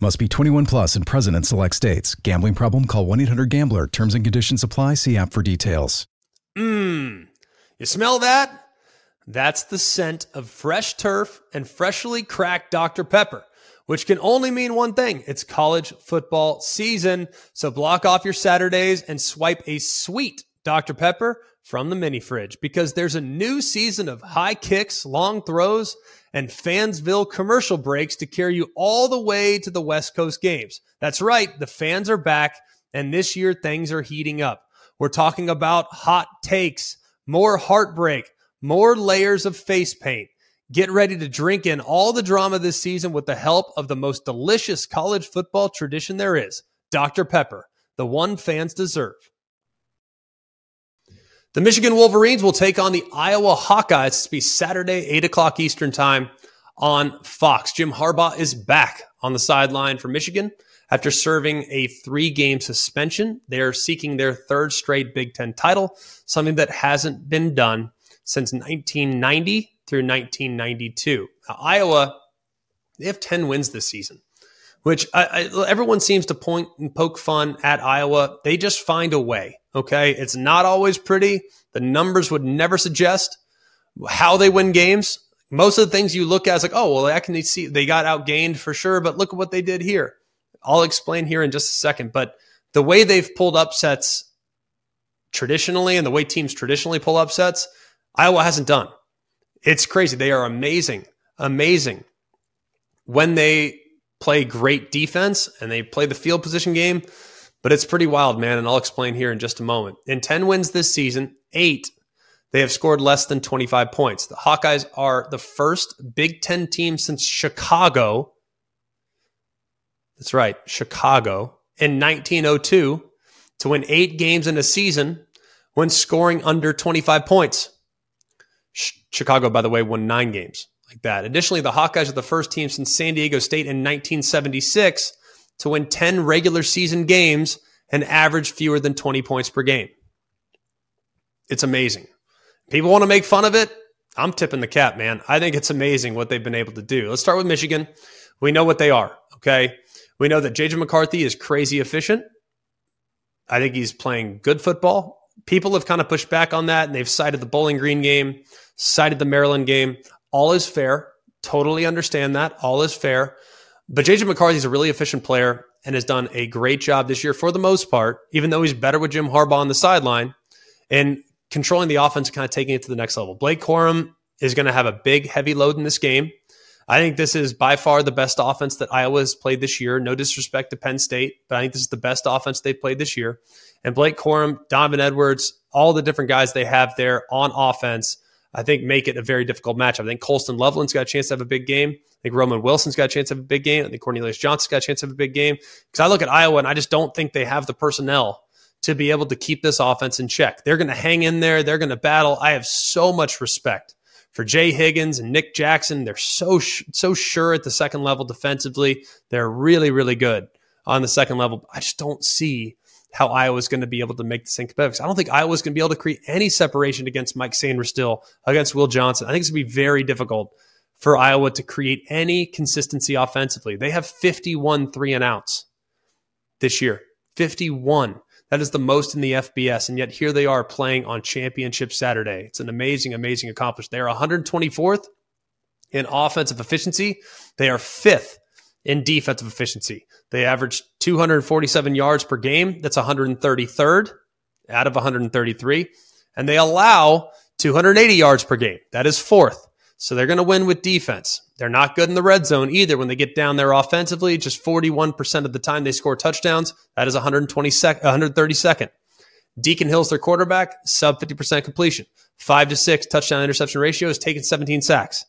Must be 21 plus and present in select states. Gambling problem? Call 1 800 GAMBLER. Terms and conditions apply. See app for details. Mmm. You smell that? That's the scent of fresh turf and freshly cracked Dr. Pepper, which can only mean one thing it's college football season. So block off your Saturdays and swipe a sweet Dr. Pepper from the mini fridge because there's a new season of high kicks, long throws, and Fansville commercial breaks to carry you all the way to the West Coast games. That's right, the fans are back, and this year things are heating up. We're talking about hot takes, more heartbreak, more layers of face paint. Get ready to drink in all the drama this season with the help of the most delicious college football tradition there is Dr. Pepper, the one fans deserve. The Michigan Wolverines will take on the Iowa Hawkeyes. It's be Saturday, 8 o'clock Eastern Time on Fox. Jim Harbaugh is back on the sideline for Michigan after serving a three game suspension. They're seeking their third straight Big Ten title, something that hasn't been done since 1990 through 1992. Now, Iowa, they have 10 wins this season, which I, I, everyone seems to point and poke fun at Iowa. They just find a way. Okay. It's not always pretty. The numbers would never suggest how they win games. Most of the things you look at is like, oh, well, I can see they got outgained for sure, but look at what they did here. I'll explain here in just a second. But the way they've pulled upsets traditionally and the way teams traditionally pull upsets, Iowa hasn't done. It's crazy. They are amazing, amazing when they play great defense and they play the field position game but it's pretty wild, man. And I'll explain here in just a moment. In 10 wins this season, eight, they have scored less than 25 points. The Hawkeyes are the first Big Ten team since Chicago. That's right, Chicago in 1902 to win eight games in a season when scoring under 25 points. Chicago, by the way, won nine games like that. Additionally, the Hawkeyes are the first team since San Diego State in 1976 to win 10 regular season games and average fewer than 20 points per game. It's amazing. People want to make fun of it. I'm tipping the cap, man. I think it's amazing what they've been able to do. Let's start with Michigan. We know what they are, okay? We know that JJ McCarthy is crazy efficient. I think he's playing good football. People have kind of pushed back on that and they've cited the Bowling Green game, cited the Maryland game. All is fair. Totally understand that. All is fair. But JJ McCarthy is a really efficient player and has done a great job this year for the most part, even though he's better with Jim Harbaugh on the sideline and controlling the offense, kind of taking it to the next level. Blake Corum is going to have a big, heavy load in this game. I think this is by far the best offense that Iowa's played this year. No disrespect to Penn State, but I think this is the best offense they've played this year. And Blake Corum, Donovan Edwards, all the different guys they have there on offense, I think make it a very difficult matchup. I think Colston Loveland's got a chance to have a big game. I think Roman Wilson's got a chance to have a big game. I think Cornelius Johnson's got a chance to have a big game. Because I look at Iowa and I just don't think they have the personnel to be able to keep this offense in check. They're going to hang in there. They're going to battle. I have so much respect for Jay Higgins and Nick Jackson. They're so so sure at the second level defensively. They're really really good on the second level. I just don't see how Iowa's going to be able to make this thing competitive. I don't think Iowa's going to be able to create any separation against Mike Sainristil, against Will Johnson. I think it's going to be very difficult for Iowa to create any consistency offensively. They have 51 three and outs this year. 51. That is the most in the FBS. And yet here they are playing on championship Saturday. It's an amazing, amazing accomplishment. They are 124th in offensive efficiency. They are fifth in defensive efficiency. They average 247 yards per game. That's 133rd out of 133. And they allow 280 yards per game. That is fourth. So they're going to win with defense. They're not good in the red zone either when they get down there offensively. Just 41% of the time they score touchdowns. That is 122nd, 132nd. Deacon Hill's their quarterback, sub 50% completion. Five to six touchdown interception ratio is taking 17 sacks.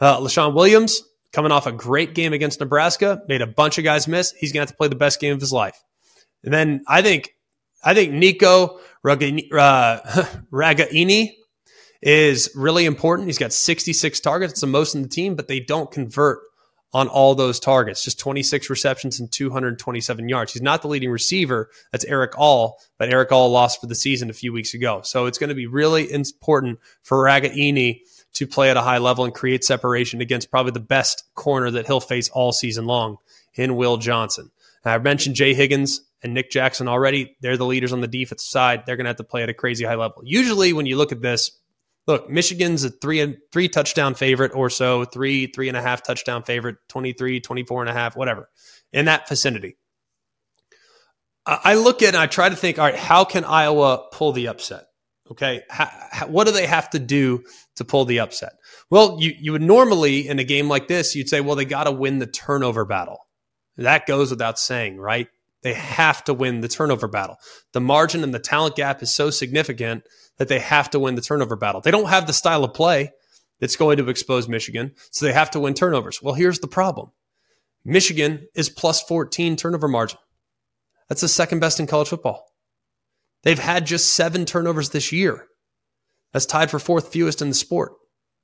Uh, Leshon Williams, coming off a great game against Nebraska, made a bunch of guys miss. He's going to have to play the best game of his life. And then I think, I think Nico Ragaini, uh, is really important. He's got 66 targets. It's the most in the team, but they don't convert on all those targets. Just 26 receptions and 227 yards. He's not the leading receiver. That's Erick All, but Erick All lost for the season a few weeks ago. So it's going to be really important for Ragaini to play at a high level and create separation against probably the best corner that he'll face all season long in Will Johnson. I mentioned Jay Higgins and Nick Jackson already. They're the leaders on the defensive side. They're going to have to play at a crazy high level. Usually, when you look at this, look, Michigan's a three and three touchdown favorite or so, three, three and a half touchdown favorite, 23, 24 and a half, whatever, in that vicinity. I look at and I try to think, all right, how can Iowa pull the upset? Okay. How, how, what do they have to do to pull the upset? Well, you, you would normally in a game like this, you'd say, well, they got to win the turnover battle. That goes without saying, right? They have to win the turnover battle. The margin and the talent gap is so significant that they have to win the turnover battle. They don't have the style of play that's going to expose Michigan, so they have to win turnovers. Well, here's the problem Michigan is plus 14 turnover margin. That's the second best in college football. They've had just seven turnovers this year. That's tied for fourth fewest in the sport.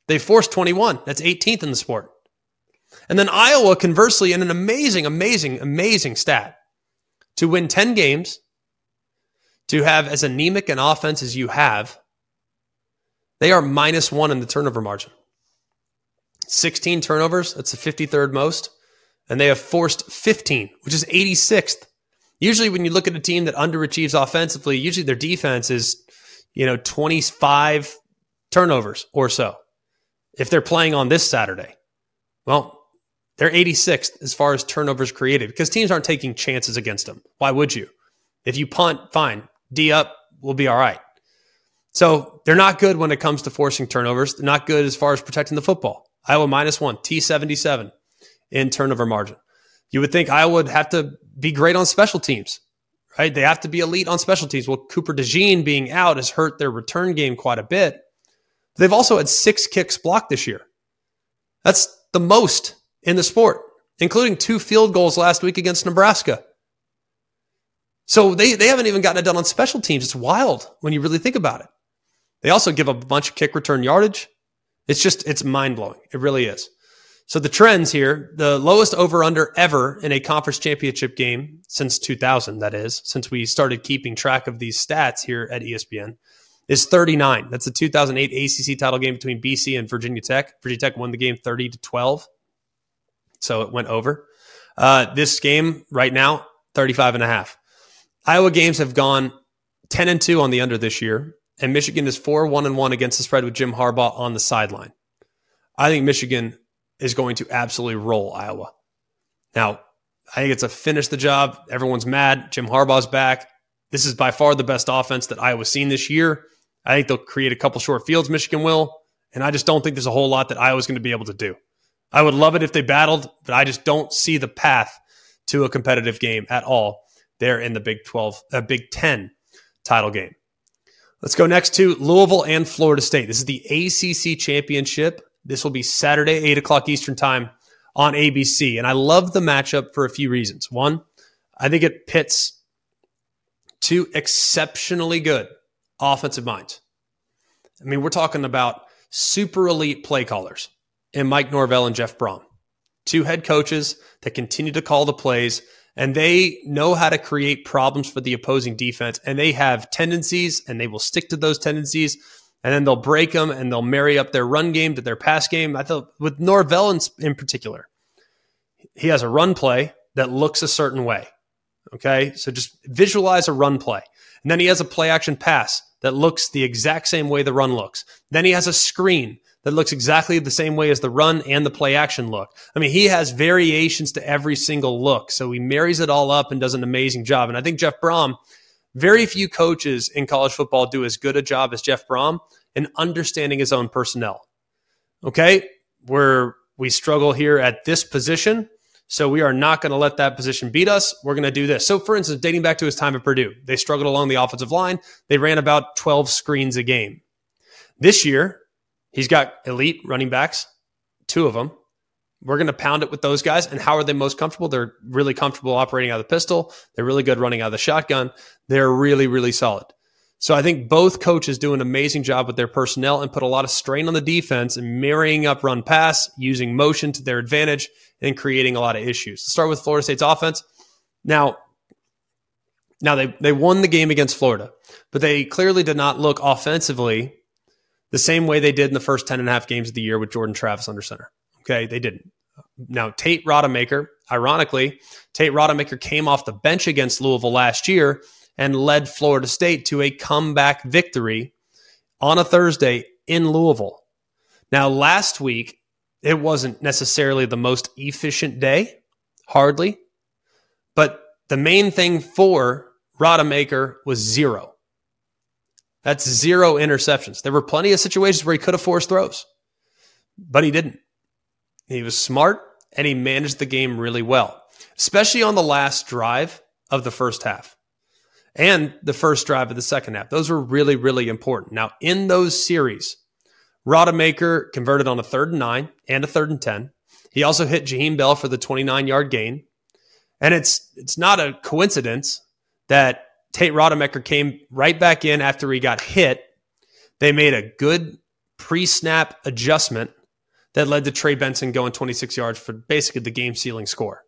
They forced 21. That's 18th in the sport. And then Iowa, conversely, in an amazing, amazing, amazing stat, to win 10 games to have as anemic an offense as you have, they are minus one in the turnover margin. 16 turnovers, that's the 53rd most. And they have forced 15, which is 86th. Usually, when you look at a team that underachieves offensively, usually their defense is, you know, 25 turnovers or so. If they're playing on this Saturday, well, they're 86th as far as turnovers created because teams aren't taking chances against them. Why would you? If you punt, fine. D up, we'll be all right. So they're not good when it comes to forcing turnovers. They're not good as far as protecting the football. Iowa minus one, T77 in turnover margin. You would think Iowa would have to be great on special teams, right? They have to be elite on special teams. Well, Cooper DeJean being out has hurt their return game quite a bit. They've also had six kicks blocked this year. That's the most in the sport, including two field goals last week against Nebraska. So they, they haven't even gotten it done on special teams. It's wild when you really think about it. They also give up a bunch of kick return yardage. It's just, it's mind blowing. It really is. So the trends here, the lowest over under ever in a conference championship game since 2000, that is, since we started keeping track of these stats here at ESPN, is 39. That's the 2008 ACC title game between BC and Virginia Tech. Virginia Tech won the game 30 to 12. So it went over. Uh, this game right now, 35 and a half. Iowa games have gone 10 and 2 on the under this year, and Michigan is 4 1 and 1 against the spread with Jim Harbaugh on the sideline. I think Michigan is going to absolutely roll Iowa. Now, I think it's a finish the job. Everyone's mad. Jim Harbaugh's back. This is by far the best offense that Iowa's seen this year. I think they'll create a couple short fields, Michigan will. And I just don't think there's a whole lot that Iowa's going to be able to do. I would love it if they battled, but I just don't see the path to a competitive game at all there in the Big 12, uh, Big 10 title game. Let's go next to Louisville and Florida State. This is the ACC championship. This will be Saturday, 8 o'clock Eastern Time on ABC. And I love the matchup for a few reasons. One, I think it pits two exceptionally good offensive minds. I mean, we're talking about super elite play callers in Mike Norvell and Jeff Brohm, two head coaches that continue to call the plays and they know how to create problems for the opposing defense and they have tendencies and they will stick to those tendencies and then they'll break them and they'll marry up their run game to their pass game. I thought with Norvell in, in particular, he has a run play that looks a certain way. Okay. So just visualize a run play. And then he has a play action pass that looks the exact same way the run looks. Then he has a screen that looks exactly the same way as the run and the play action look. I mean, he has variations to every single look. So he marries it all up and does an amazing job. And I think Jeff Brohm, very few coaches in college football do as good a job as Jeff Brohm in understanding his own personnel. Okay. Where we struggle here at this position. So we are not going to let that position beat us. We're going to do this. So, for instance, dating back to his time at Purdue, they struggled along the offensive line. They ran about 12 screens a game. This year, He's got elite running backs, two of them. We're going to pound it with those guys. And how are they most comfortable? They're really comfortable operating out of the pistol. They're really good running out of the shotgun. They're really, really solid. So I think both coaches do an amazing job with their personnel and put a lot of strain on the defense and marrying up run pass, using motion to their advantage, and creating a lot of issues. Let's start with Florida State's offense. Now, now they, they won the game against Florida, but they clearly did not look offensively the same way they did in the first 10 and a half games of the year with Jordan Travis under center. Okay, they didn't. Now, Tate Rodemaker, ironically, Tate Rodemaker came off the bench against Louisville last year and led Florida State to a comeback victory on a Thursday in Louisville. Now, last week, it wasn't necessarily the most efficient day, hardly, but the main thing for Rodemaker was zero. That's zero interceptions. There were plenty of situations where he could have forced throws, but he didn't. He was smart and he managed the game really well, especially on the last drive of the first half and the first drive of the second half. Those were really, really important. Now, in those series, Rodemaker converted on a third and nine and a third and 10. He also hit Jaheim Bell for the 29 yard gain. And it's, it's not a coincidence that Tate Rodemaker came right back in after he got hit. They made a good pre snap adjustment that led to Trey Benson going 26 yards for basically the game sealing score.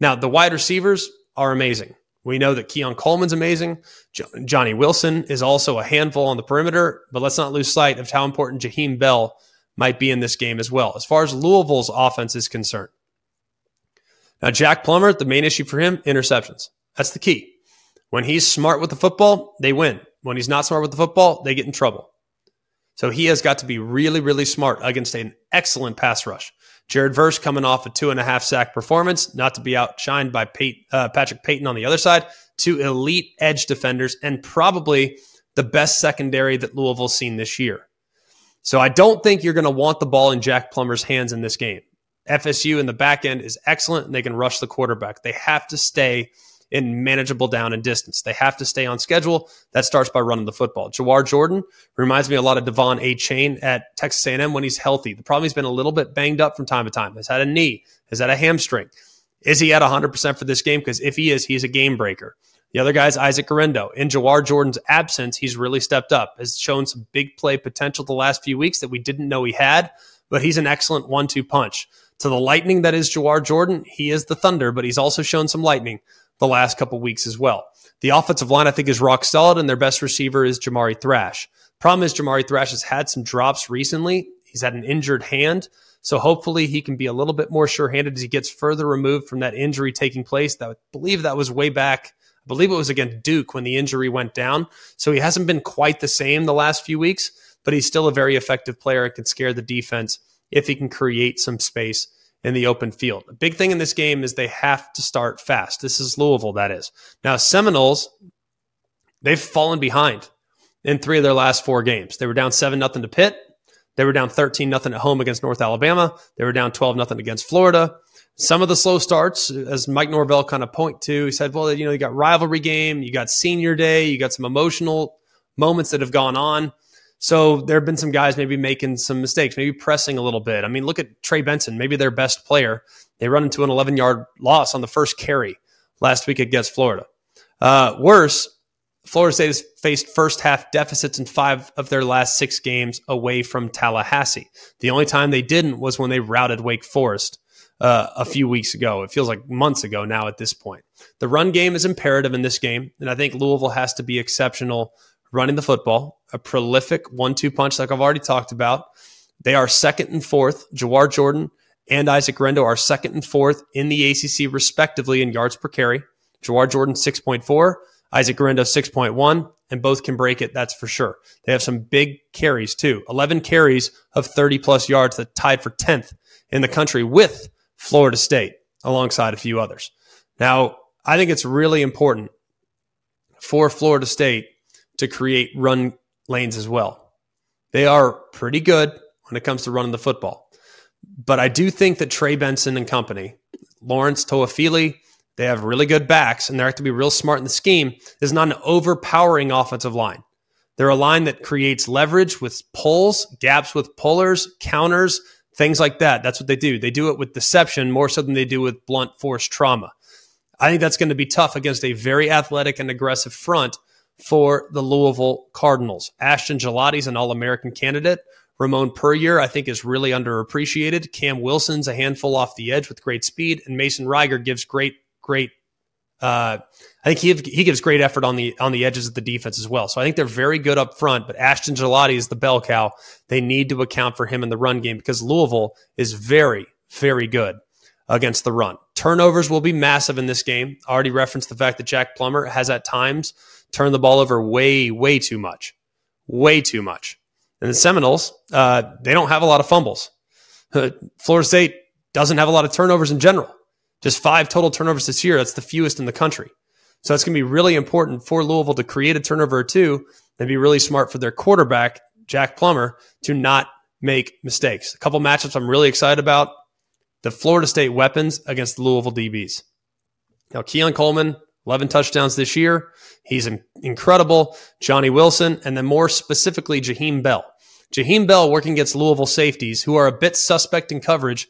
Now, the wide receivers are amazing. We know that Keon Coleman's amazing. Johnny Wilson is also a handful on the perimeter, but let's not lose sight of how important Jaheim Bell might be in this game as well, as far as Louisville's offense is concerned. Now, Jack Plummer, the main issue for him, interceptions. That's the key. When he's smart with the football, they win. When he's not smart with the football, they get in trouble. So he has got to be really, really smart against an excellent pass rush. Jared Verse coming off a two and a half sack performance, not to be outshined by Pate, uh, Patrick Payton on the other side, two elite edge defenders, and probably the best secondary that Louisville's seen this year. So I don't think you're going to want the ball in Jack Plummer's hands in this game. FSU in the back end is excellent and they can rush the quarterback. They have to stay in manageable down and distance. They have to stay on schedule. That starts by running the football. Jawhar Jordan reminds me a lot of De'Von Achane at Texas A&M when he's healthy. The problem he's been a little bit banged up from time to time. Has had a knee, has had a hamstring. Is he at 100% for this game? Because if he is, he's a game breaker. The other guy is Isaac Guerendo. In Jawhar Jordan's absence, he's really stepped up, has shown some big play potential the last few weeks that we didn't know he had, but he's an excellent one two punch. To the lightning that is Jawhar Jordan, he is the thunder, but he's also shown some lightning the last couple weeks as well. The offensive line, I think, is rock solid, and their best receiver is Jamari Thrash. Problem is, Jamari Thrash has had some drops recently. He's had an injured hand. So hopefully he can be a little bit more sure-handed as he gets further removed from that injury taking place. That I believe that was way back. I believe it was against Duke when the injury went down. So he hasn't been quite the same the last few weeks, but he's still a very effective player and can scare the defense if he can create some space in the open field. A big thing in this game is they have to start fast. This is Louisville, that is. Now, Seminoles, they've fallen behind in three of their last four games. They were down 7 nothing to Pitt. They were down 13 nothing at home against North Alabama. They were down 12 nothing against Florida. Some of the slow starts, as Mike Norvell kind of point to, he said, well, you know, you got rivalry game, you got senior day, you got some emotional moments that have gone on. So there have been some guys maybe making some mistakes, maybe pressing a little bit. I mean, look at Trey Benson, maybe their best player. They run into an 11 yard loss on the first carry last week against Florida. Uh, worse, Florida State has faced first half deficits in five of their last six games away from Tallahassee. The only time they didn't was when they routed Wake Forest uh, a few weeks ago. It feels like months ago now at this point. The run game is imperative in this game, and I think Louisville has to be exceptional running the football, a prolific one two punch, like I've already talked about. They are second and fourth. Jawhar Jordan and Isaac Guerendo are second and fourth in the ACC, respectively, in yards per carry. Jawhar Jordan, 6.4. Isaac Guerendo 6.1, and both can break it, that's for sure. They have some big carries too 11 carries of 30 plus yards that tied for 10th in the country with Florida State alongside a few others. Now, I think it's really important for Florida State to create run lanes as well. They are pretty good when it comes to running the football. But I do think that Trey Benson and company, Lawrence Toafili, they have really good backs and they have to be real smart in the scheme. Is not an overpowering offensive line. They're a line that creates leverage with pulls, gaps with pullers, counters, things like that. That's what they do. They do it with deception more so than they do with blunt force trauma. I think that's going to be tough against a very athletic and aggressive front for the Louisville Cardinals. Ashton is an All American candidate. Ramon Puryear, I think, is really underappreciated. Cam Wilson's a handful off the edge with great speed, and Mason Reiger gives great great. Uh, I think he he gives great effort on the on the edges of the defense as well. So I think they're very good up front. But Ashton Gillotte is the bell cow. They need to account for him in the run game because Louisville is very very good against the run. Turnovers will be massive in this game. I already referenced the fact that Jack Plummer has at times turned the ball over way way too much, way too much. And the Seminoles, uh, they don't have a lot of fumbles. Florida State doesn't have a lot of turnovers in general. Just five total turnovers this year. That's the fewest in the country. So it's going to be really important for Louisville to create a turnover or two and be really smart for their quarterback, Jack Plummer, to not make mistakes. A couple matchups I'm really excited about the Florida State weapons against the Louisville DBs. Now, Keon Coleman, 11 touchdowns this year. He's incredible. Johnny Wilson, and then more specifically, Jaheim Bell. Jaheim Bell working against Louisville safeties who are a bit suspect in coverage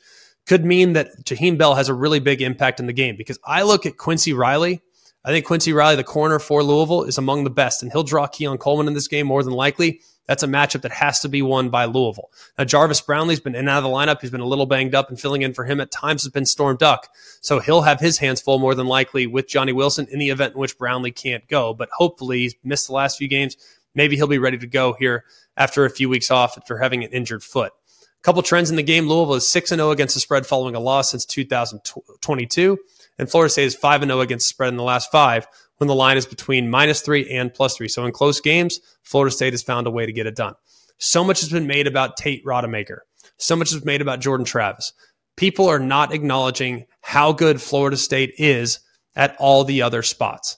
could mean that Jaheim Bell has a really big impact in the game because I look at Quincy Riley. I think Quincy Riley, the corner for Louisville, is among the best, and he'll draw Keon Coleman in this game more than likely. That's a matchup that has to be won by Louisville. Now, Jarvis Brownlee's been in and out of the lineup. He's been a little banged up, and filling in for him at times has been Storm Duck. So he'll have his hands full more than likely with Johnny Wilson in the event in which Brownlee can't go. But hopefully, he's missed the last few games. Maybe he'll be ready to go here after a few weeks off after having an injured foot. A couple trends in the game. Louisville is 6 0 against the spread following a loss since 2022. And Florida State is 5 0 against the spread in the last five when the line is between minus three and plus three. So in close games, Florida State has found a way to get it done. So much has been made about Tate Rodemaker. So much has been made about Jordan Travis. People are not acknowledging how good Florida State is at all the other spots.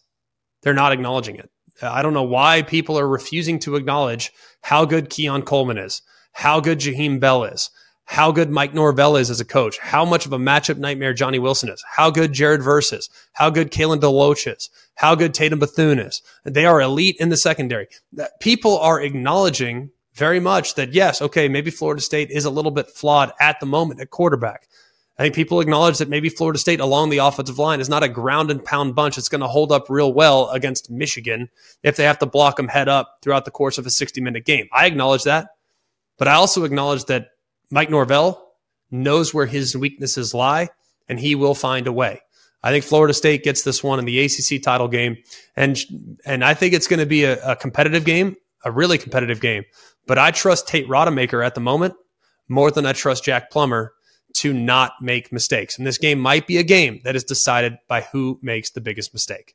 They're not acknowledging it. I don't know why people are refusing to acknowledge how good Keon Coleman is, how good Jaheim Bell is, how good Mike Norvell is as a coach, how much of a matchup nightmare Johnny Wilson is, how good Jared Verse is, how good Kalen DeLoach is, how good Tatum Bethune is. They are elite in the secondary. People are acknowledging very much that, yes, okay, maybe Florida State is a little bit flawed at the moment at quarterback. I think people acknowledge that maybe Florida State along the offensive line is not a ground and pound bunch. It's going to hold up real well against Michigan if they have to block them head up throughout the course of a 60 minute game. I acknowledge that. But I also acknowledge that Mike Norvell knows where his weaknesses lie, and he will find a way. I think Florida State gets this one in the ACC title game, and and I think it's going to be a, a, competitive game, a really competitive game. But I trust Tate Rodemaker at the moment more than I trust Jack Plummer to not make mistakes. And this game might be a game that is decided by who makes the biggest mistake.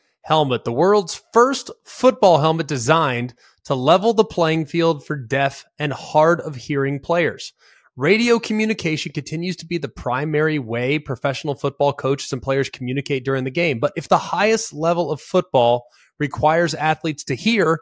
helmet, the world's first football helmet designed to level the playing field for deaf and hard of hearing players. Radio communication continues to be the primary way professional football coaches and players communicate during the game. But if the highest level of football requires athletes to hear,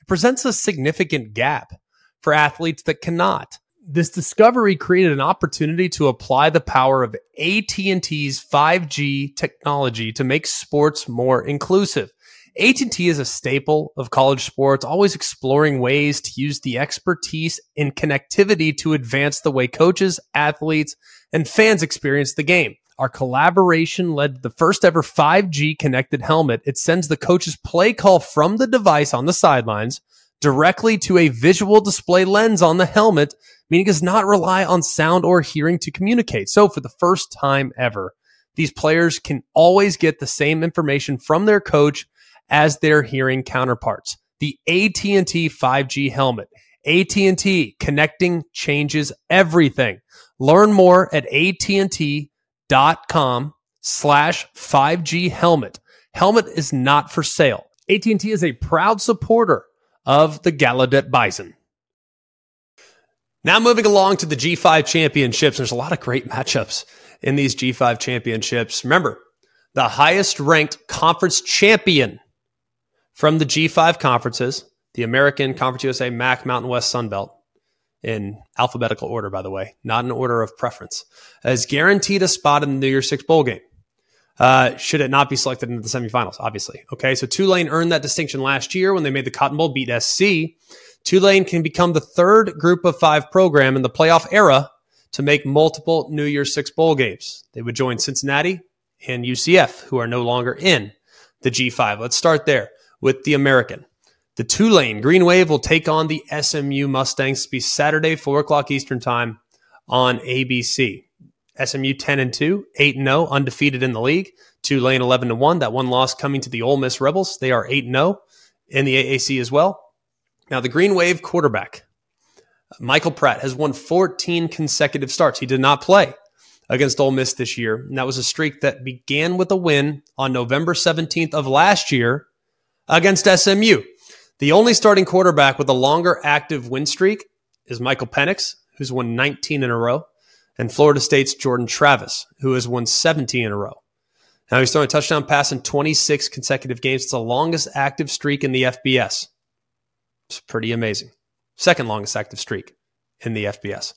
it presents a significant gap for athletes that cannot. This discovery created an opportunity to apply the power of AT&T's 5G technology to make sports more inclusive. AT&T is a staple of college sports, always exploring ways to use the expertise in connectivity to advance the way coaches, athletes, and fans experience the game. Our collaboration led to the first ever 5G connected helmet. It sends the coach's play call from the device on the sidelines directly to a visual display lens on the helmet, meaning it does not rely on sound or hearing to communicate. So for the first time ever, these players can always get the same information from their coach as their hearing counterparts. The AT&T 5G helmet. AT&T connecting changes everything. Learn more at AT&T.com slash 5G helmet. Helmet is not for sale. AT&T is a proud supporter of the Gallaudet Bison. Now moving along to the G5 championships. There's a lot of great matchups in these G5 championships. Remember, the highest ranked conference champion from the G5 conferences, the American Conference USA, MAC, Mountain West, Sun Belt, in alphabetical order, by the way, not in order of preference, is guaranteed a spot in the New Year's Six Bowl game. Uh, should it not be selected into the semifinals, obviously. Okay, so Tulane earned that distinction last year when they made the Cotton Bowl, beat SC. Tulane can become the third group of five program in the playoff era to make multiple New Year's Six Bowl games. They would join Cincinnati and UCF, who are no longer in the G5. Let's start there with the American. The Tulane Green Wave will take on the SMU Mustangs. to be Saturday, 4 o'clock Eastern Time on ABC. SMU 10 and 2, 8 and 0, undefeated in the league. Tulane 11 and 1. That one loss coming to the Ole Miss Rebels. They are 8 and 0 in the AAC as well. Now, the Green Wave quarterback, Michael Pratt, has won 14 consecutive starts. He did not play against Ole Miss this year. And that was a streak that began with a win on November 17th of last year against SMU. The only starting quarterback with a longer active win streak is Michael Penix, who's won 19 in a row, and Florida State's Jordan Travis, who has won 17 in a row. Now he's thrown a touchdown pass in 26 consecutive games. It's the longest active streak in the FBS. It's pretty amazing. Second longest active streak in the FBS.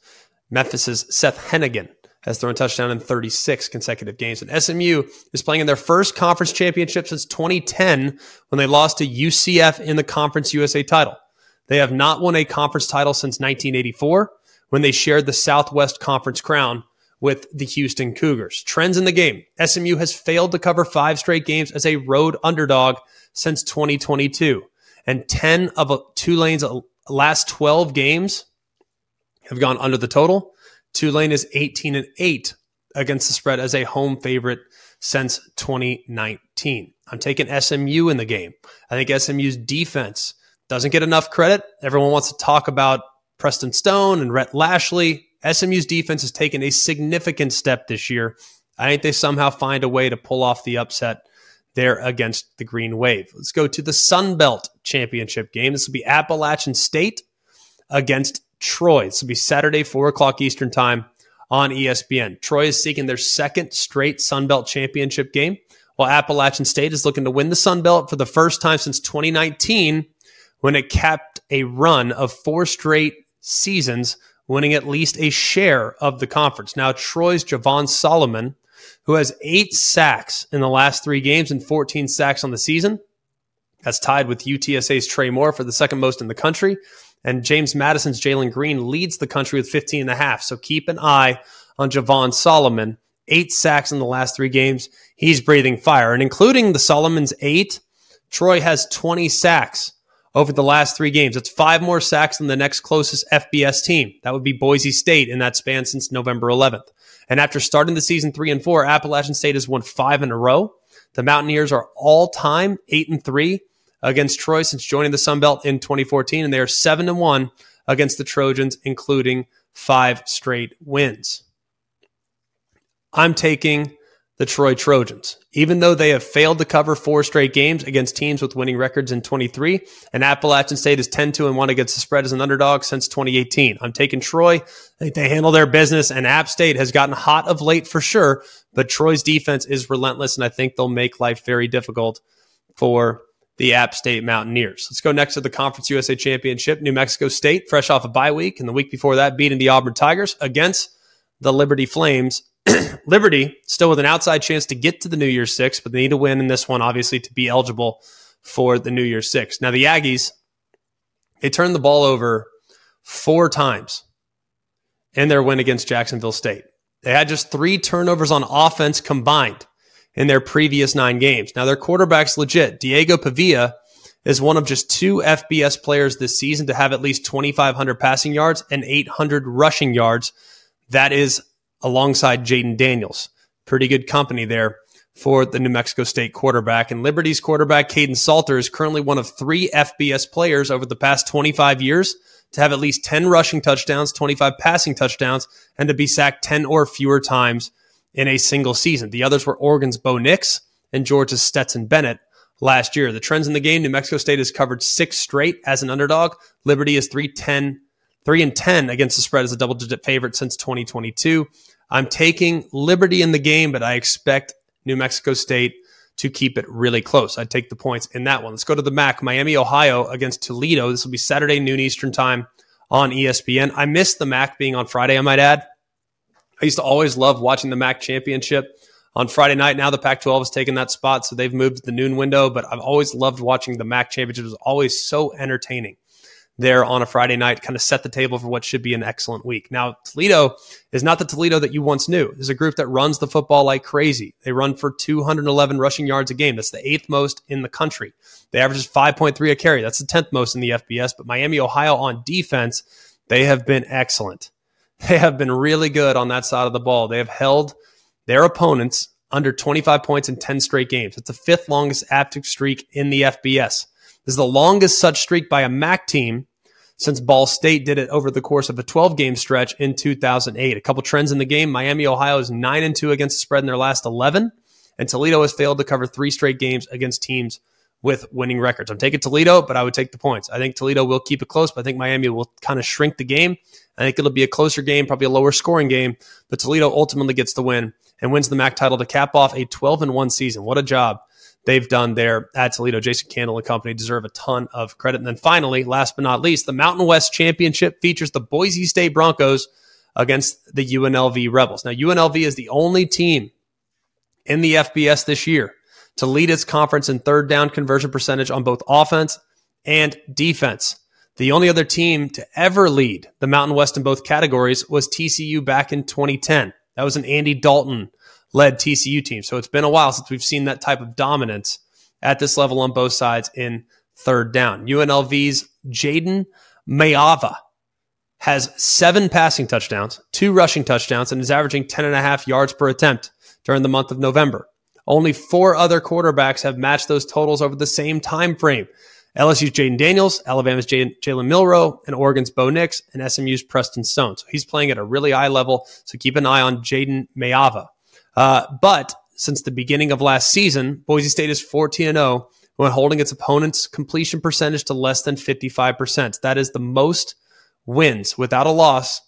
Memphis's Seth Henigan has thrown a touchdown in 36 consecutive games. And SMU is playing in their first conference championship since 2010 when they lost to UCF in the Conference USA title. They have not won a conference title since 1984 when they shared the Southwest Conference crown with the Houston Cougars. Trends in the game. SMU has failed to cover five straight games as a road underdog since 2022. And 10 of uh, Tulane's uh, last 12 games have gone under the total. Tulane is 18 and 8 against the spread as a home favorite since 2019. I'm taking SMU in the game. I think SMU's defense doesn't get enough credit. Everyone wants to talk about Preston Stone and Rhett Lashlee. SMU's defense has taken a significant step this year. I think they somehow find a way to pull off the upset there against the Green Wave. Let's go to the Sun Belt Championship game. This will be Appalachian State against Troy. This will be Saturday, 4 o'clock Eastern Time on ESPN. Troy is seeking their second straight Sun Belt championship game, while Appalachian State is looking to win the Sun Belt for the first time since 2019 when it capped a run of four straight seasons, winning at least a share of the conference. Now, Troy's Javon Solomon, who has eight sacks in the last three games and 14 sacks on the season, that's tied with UTSA's Trey Moore for the second most in the country. And James Madison's Jalen Green leads the country with 15 and a half. So keep an eye on Javon Solomon. Eight sacks in the last three games. He's breathing fire. And including the Solomon's eight, Troy has 20 sacks over the last three games. It's five more sacks than the next closest FBS team. That would be Boise State in that span since November 11th. And after starting the season three and four, Appalachian State has won five in a row. The Mountaineers are all time eight and three against Troy since joining the Sun Belt in 2014, and they are 7 and 1 against the Trojans, including five straight wins. I'm taking the Troy Trojans. Even though they have failed to cover four straight games against teams with winning records in 23, and Appalachian State is 10 2 and 1 against the spread as an underdog since 2018. I'm taking Troy. I think they handle their business, and App State has gotten hot of late for sure, but Troy's defense is relentless, and I think they'll make life very difficult for the App State Mountaineers. Let's go next to the Conference USA Championship. New Mexico State, fresh off a bye week, and the week before that, beating the Auburn Tigers against the Liberty Flames Liberty still with an outside chance to get to the New Year's Six, but they need to win in this one, obviously, to be eligible for the New Year's Six. Now, the Aggies, they turned the ball over four times in their win against Jacksonville State. They had just three turnovers on offense combined in their previous nine games. Now, their quarterback's legit. Diego Pavia is one of just two FBS players this season to have at least 2,500 passing yards and 800 rushing yards. That is alongside Jayden Daniels. Pretty good company there for the New Mexico State quarterback. And Liberty's quarterback, Kaidon Salter, is currently one of three FBS players over the past 25 years to have at least 10 rushing touchdowns, 25 passing touchdowns, and to be sacked 10 or fewer times in a single season. The others were Oregon's Bo Nix and Georgia's Stetson Bennett last year. The trends in the game New Mexico State has covered six straight as an underdog. Liberty is 310 3 and 10 against the spread as a double digit favorite since 2022. I'm taking Liberty in the game, but I expect New Mexico State to keep it really close. I'd take the points in that one. Let's go to the MAC, Miami, Ohio against Toledo. This will be Saturday, noon Eastern time on ESPN. I missed the MAC being on Friday, I might add. I used to always love watching the MAC championship on Friday night. Now the Pac 12 has taken that spot, so they've moved to the noon window, but I've always loved watching the MAC championship. It was always so entertaining there on a Friday night, kind of set the table for what should be an excellent week. Now, Toledo is not the Toledo that you once knew. There's a group that runs the football like crazy. They run for 211 rushing yards a game. That's the eighth most in the country. They average 5.3 a carry. That's the 10th most in the FBS. But Miami, Ohio on defense, they have been excellent. They have been really good on that side of the ball. They have held their opponents under 25 points in 10 straight games. It's the fifth longest active streak in the FBS. This is the longest such streak by a MAC team since Ball State did it over the course of a 12 game stretch in 2008. A couple trends in the game. Miami, Ohio is 9 and 2 against the spread in their last 11, and Toledo has failed to cover three straight games against teams with winning records. I'm taking Toledo, but I would take the points. I think Toledo will keep it close, but I think Miami will kind of shrink the game. I think it'll be a closer game, probably a lower scoring game, but Toledo ultimately gets the win and wins the MAC title to cap off a 12 and 1 season. What a job they've done there at Toledo. Jason Candle and company deserve a ton of credit. And then finally, last but not least, the Mountain West Championship features the Boise State Broncos against the UNLV Rebels. Now, UNLV is the only team in the FBS this year to lead its conference in third down conversion percentage on both offense and defense. The only other team to ever lead the Mountain West in both categories was TCU back in 2010. That was an Andy Dalton led TCU team. So it's been a while since we've seen that type of dominance at this level on both sides in third down. UNLV's Jayden Maiava has seven passing touchdowns, two rushing touchdowns, and is averaging 10 and a half yards per attempt during the month of November. Only four other quarterbacks have matched those totals over the same time frame. LSU's Jayden Daniels, Alabama's Jalen Milroe, and Oregon's Bo Nix, and SMU's Preston Stone. So he's playing at a really high level. So keep an eye on Jayden Maiava. Uh, but since the beginning of last season, Boise State is 14 0 when holding its opponent's completion percentage to less than 55%. That is the most wins without a loss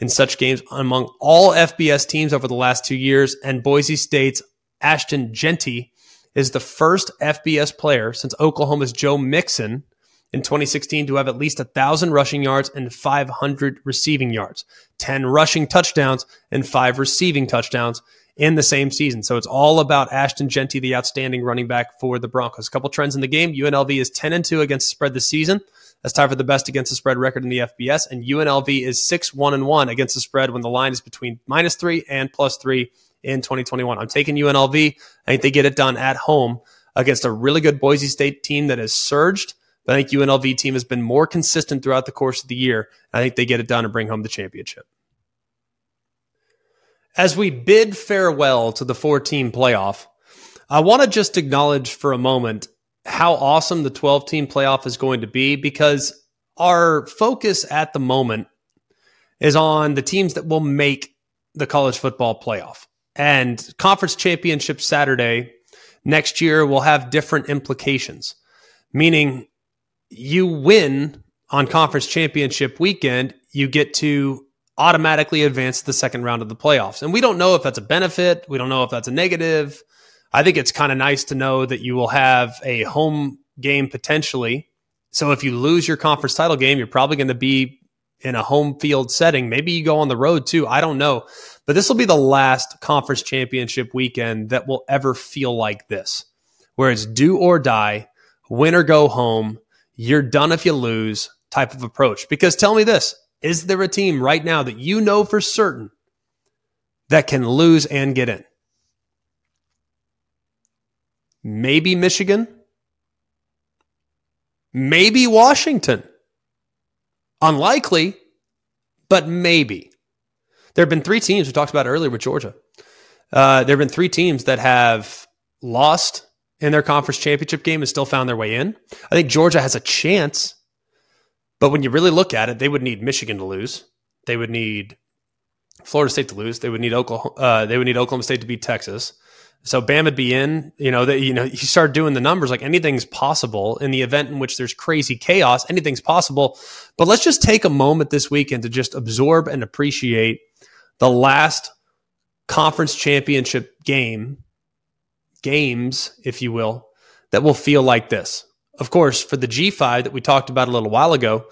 in such games among all FBS teams over the last two years. And Boise State's Ashton Jeanty is the first FBS player since Oklahoma's Joe Mixon in 2016 to have at least 1,000 rushing yards and 500 receiving yards, 10 rushing touchdowns, and five receiving touchdowns in the same season. So it's all about Ashton Jeanty, the outstanding running back for the Broncos. A couple trends in the game. UNLV is 10 and 2 against the spread this season. That's tied for the best against the spread record in the FBS. And UNLV is 6 1 and 1 against the spread when the line is between minus three and plus three in 2021. I'm taking UNLV. I think they get it done at home against a really good Boise State team that has surged. But I think UNLV team has been more consistent throughout the course of the year. I think they get it done and bring home the championship. As we bid farewell to the four team playoff, I want to just acknowledge for a moment how awesome the 12 team playoff is going to be because our focus at the moment is on the teams that will make the college football playoff. And conference championship Saturday next year will have different implications, meaning you win on conference championship weekend, you get to automatically advance to the second round of the playoffs. And we don't know if that's a benefit. We don't know if that's a negative. I think it's kind of nice to know that you will have a home game potentially. So if you lose your conference title game, you're probably going to be in a home field setting. Maybe you go on the road too. I don't know. But this will be the last conference championship weekend that will ever feel like this, where it's do or die, win or go home. You're done if you lose type of approach. Because tell me this is there a team right now that you know for certain that can lose and get in? Maybe Michigan. Maybe Washington. Unlikely, but maybe. There have been three teams we talked about earlier with Georgia. Uh, there have been three teams that have lost in their conference championship game and still found their way in. I think Georgia has a chance, but when you really look at it, they would need Michigan to lose. They would need Florida State to lose. They would need Oklahoma. Uh, they would need Oklahoma State to beat Texas. So Bam would be in. You know that you know you start doing the numbers like anything's possible in the event in which there's crazy chaos. Anything's possible. But let's just take a moment this weekend to just absorb and appreciate the last conference championship game games, if you will, that will feel like this. Of course, for the G5 that we talked about a little while ago,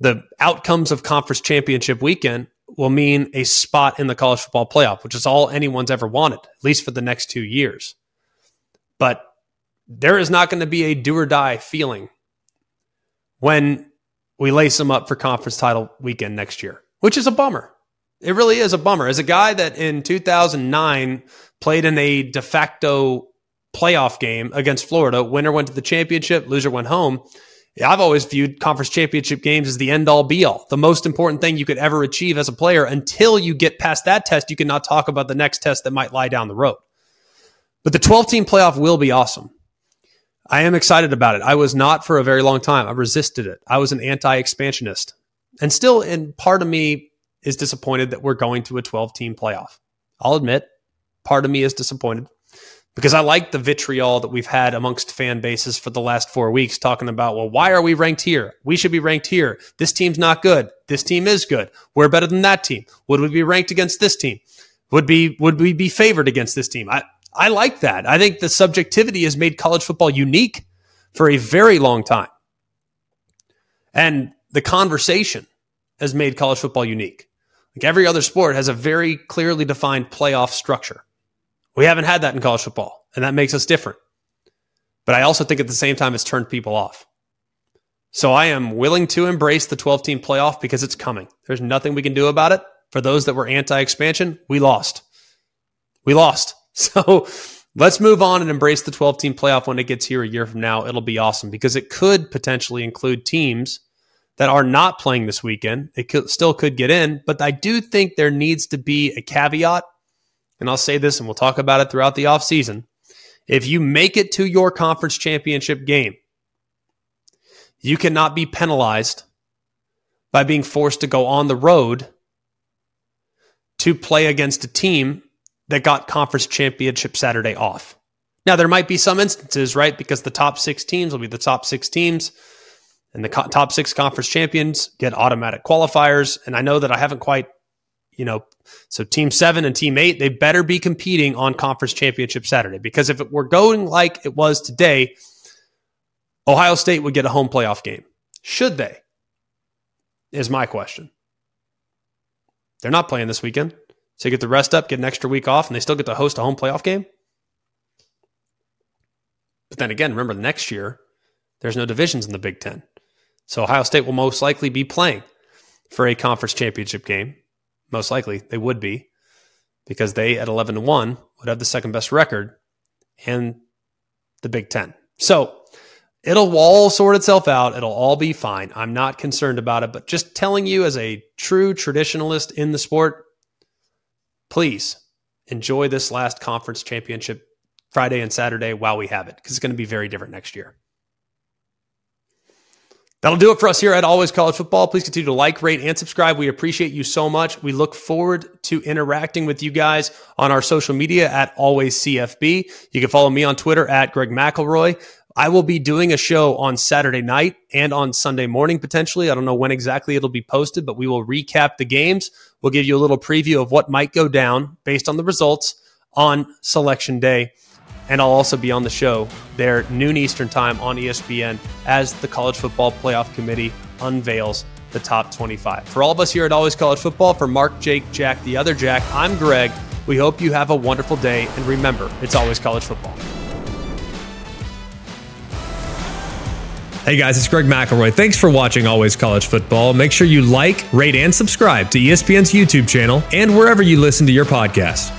the outcomes of conference championship weekend will mean a spot in the college football playoff, which is all anyone's ever wanted, at least for the next two years. But there is not going to be a do or die feeling when we lace them up for conference title weekend next year, which is a bummer. It really is a bummer. As a guy that in 2009 played in a de facto playoff game against Florida, winner went to the championship, loser went home. I've always viewed conference championship games as the end all be all, the most important thing you could ever achieve as a player. Until you get past that test, you cannot talk about the next test that might lie down the road. But the 12 team playoff will be awesome. I am excited about it. I was not for a very long time. I resisted it. I was an anti expansionist. And still, in part of me is disappointed that we're going to a 12 team playoff. I'll admit, part of me is disappointed because I like the vitriol that we've had amongst fan bases for the last four weeks talking about, well, why are we ranked here? We should be ranked here. This team's not good. This team is good. We're better than that team. Would we be ranked against this team? Would be would we be favored against this team? I, I like that. I think the subjectivity has made college football unique for a very long time. And the conversation has made college football unique. Like every other sport has a very clearly defined playoff structure. We haven't had that in college football, and that makes us different. But I also think at the same time, it's turned people off. So I am willing to embrace the 12 team playoff because it's coming. There's nothing we can do about it. For those that were anti expansion, we lost. We lost. So let's move on and embrace the 12 team playoff when it gets here a year from now. It'll be awesome because it could potentially include teams that are not playing this weekend. It could, still could get in, but I do think there needs to be a caveat and I'll say this and we'll talk about it throughout the offseason. If you make it to your conference championship game, you cannot be penalized by being forced to go on the road to play against a team that got conference championship Saturday off. Now, there might be some instances, right? Because the top six teams will be the top six teams, and the co- top six conference champions get automatic qualifiers. And I know that I haven't quite you know, so team seven and team eight, they better be competing on conference championship Saturday because if it were going like it was today, Ohio State would get a home playoff game. Should they? Is my question. They're not playing this weekend. So you get the rest up, get an extra week off, and they still get to host a home playoff game. But then again, remember next year, there's no divisions in the Big Ten. So Ohio State will most likely be playing for a conference championship game most likely they would be because they at 11 to 1 would have the second best record in the Big 10. So, it'll all sort itself out. It'll all be fine. I'm not concerned about it, but just telling you as a true traditionalist in the sport, please enjoy this last conference championship Friday and Saturday while we have it because it's going to be very different next year. That'll do it for us here at Always College Football. Please continue to like, rate, and subscribe. We appreciate you so much. We look forward to interacting with you guys on our social media at Always CFB. You can follow me on Twitter at Greg McElroy. I will be doing a show on Saturday night and on Sunday morning potentially. I don't know when exactly it'll be posted, but we will recap the games. We'll give you a little preview of what might go down based on the results on selection day and I'll also be on the show there noon Eastern time on ESPN as the College Football Playoff Committee unveils the top 25. For all of us here at Always College Football, for Mark, Jake, Jack, the other Jack, I'm Greg. We hope you have a wonderful day, and remember, it's always college football. Hey guys, it's Greg McElroy. Thanks for watching Always College Football. Make sure you like, rate, and subscribe to ESPN's YouTube channel and wherever you listen to your podcast.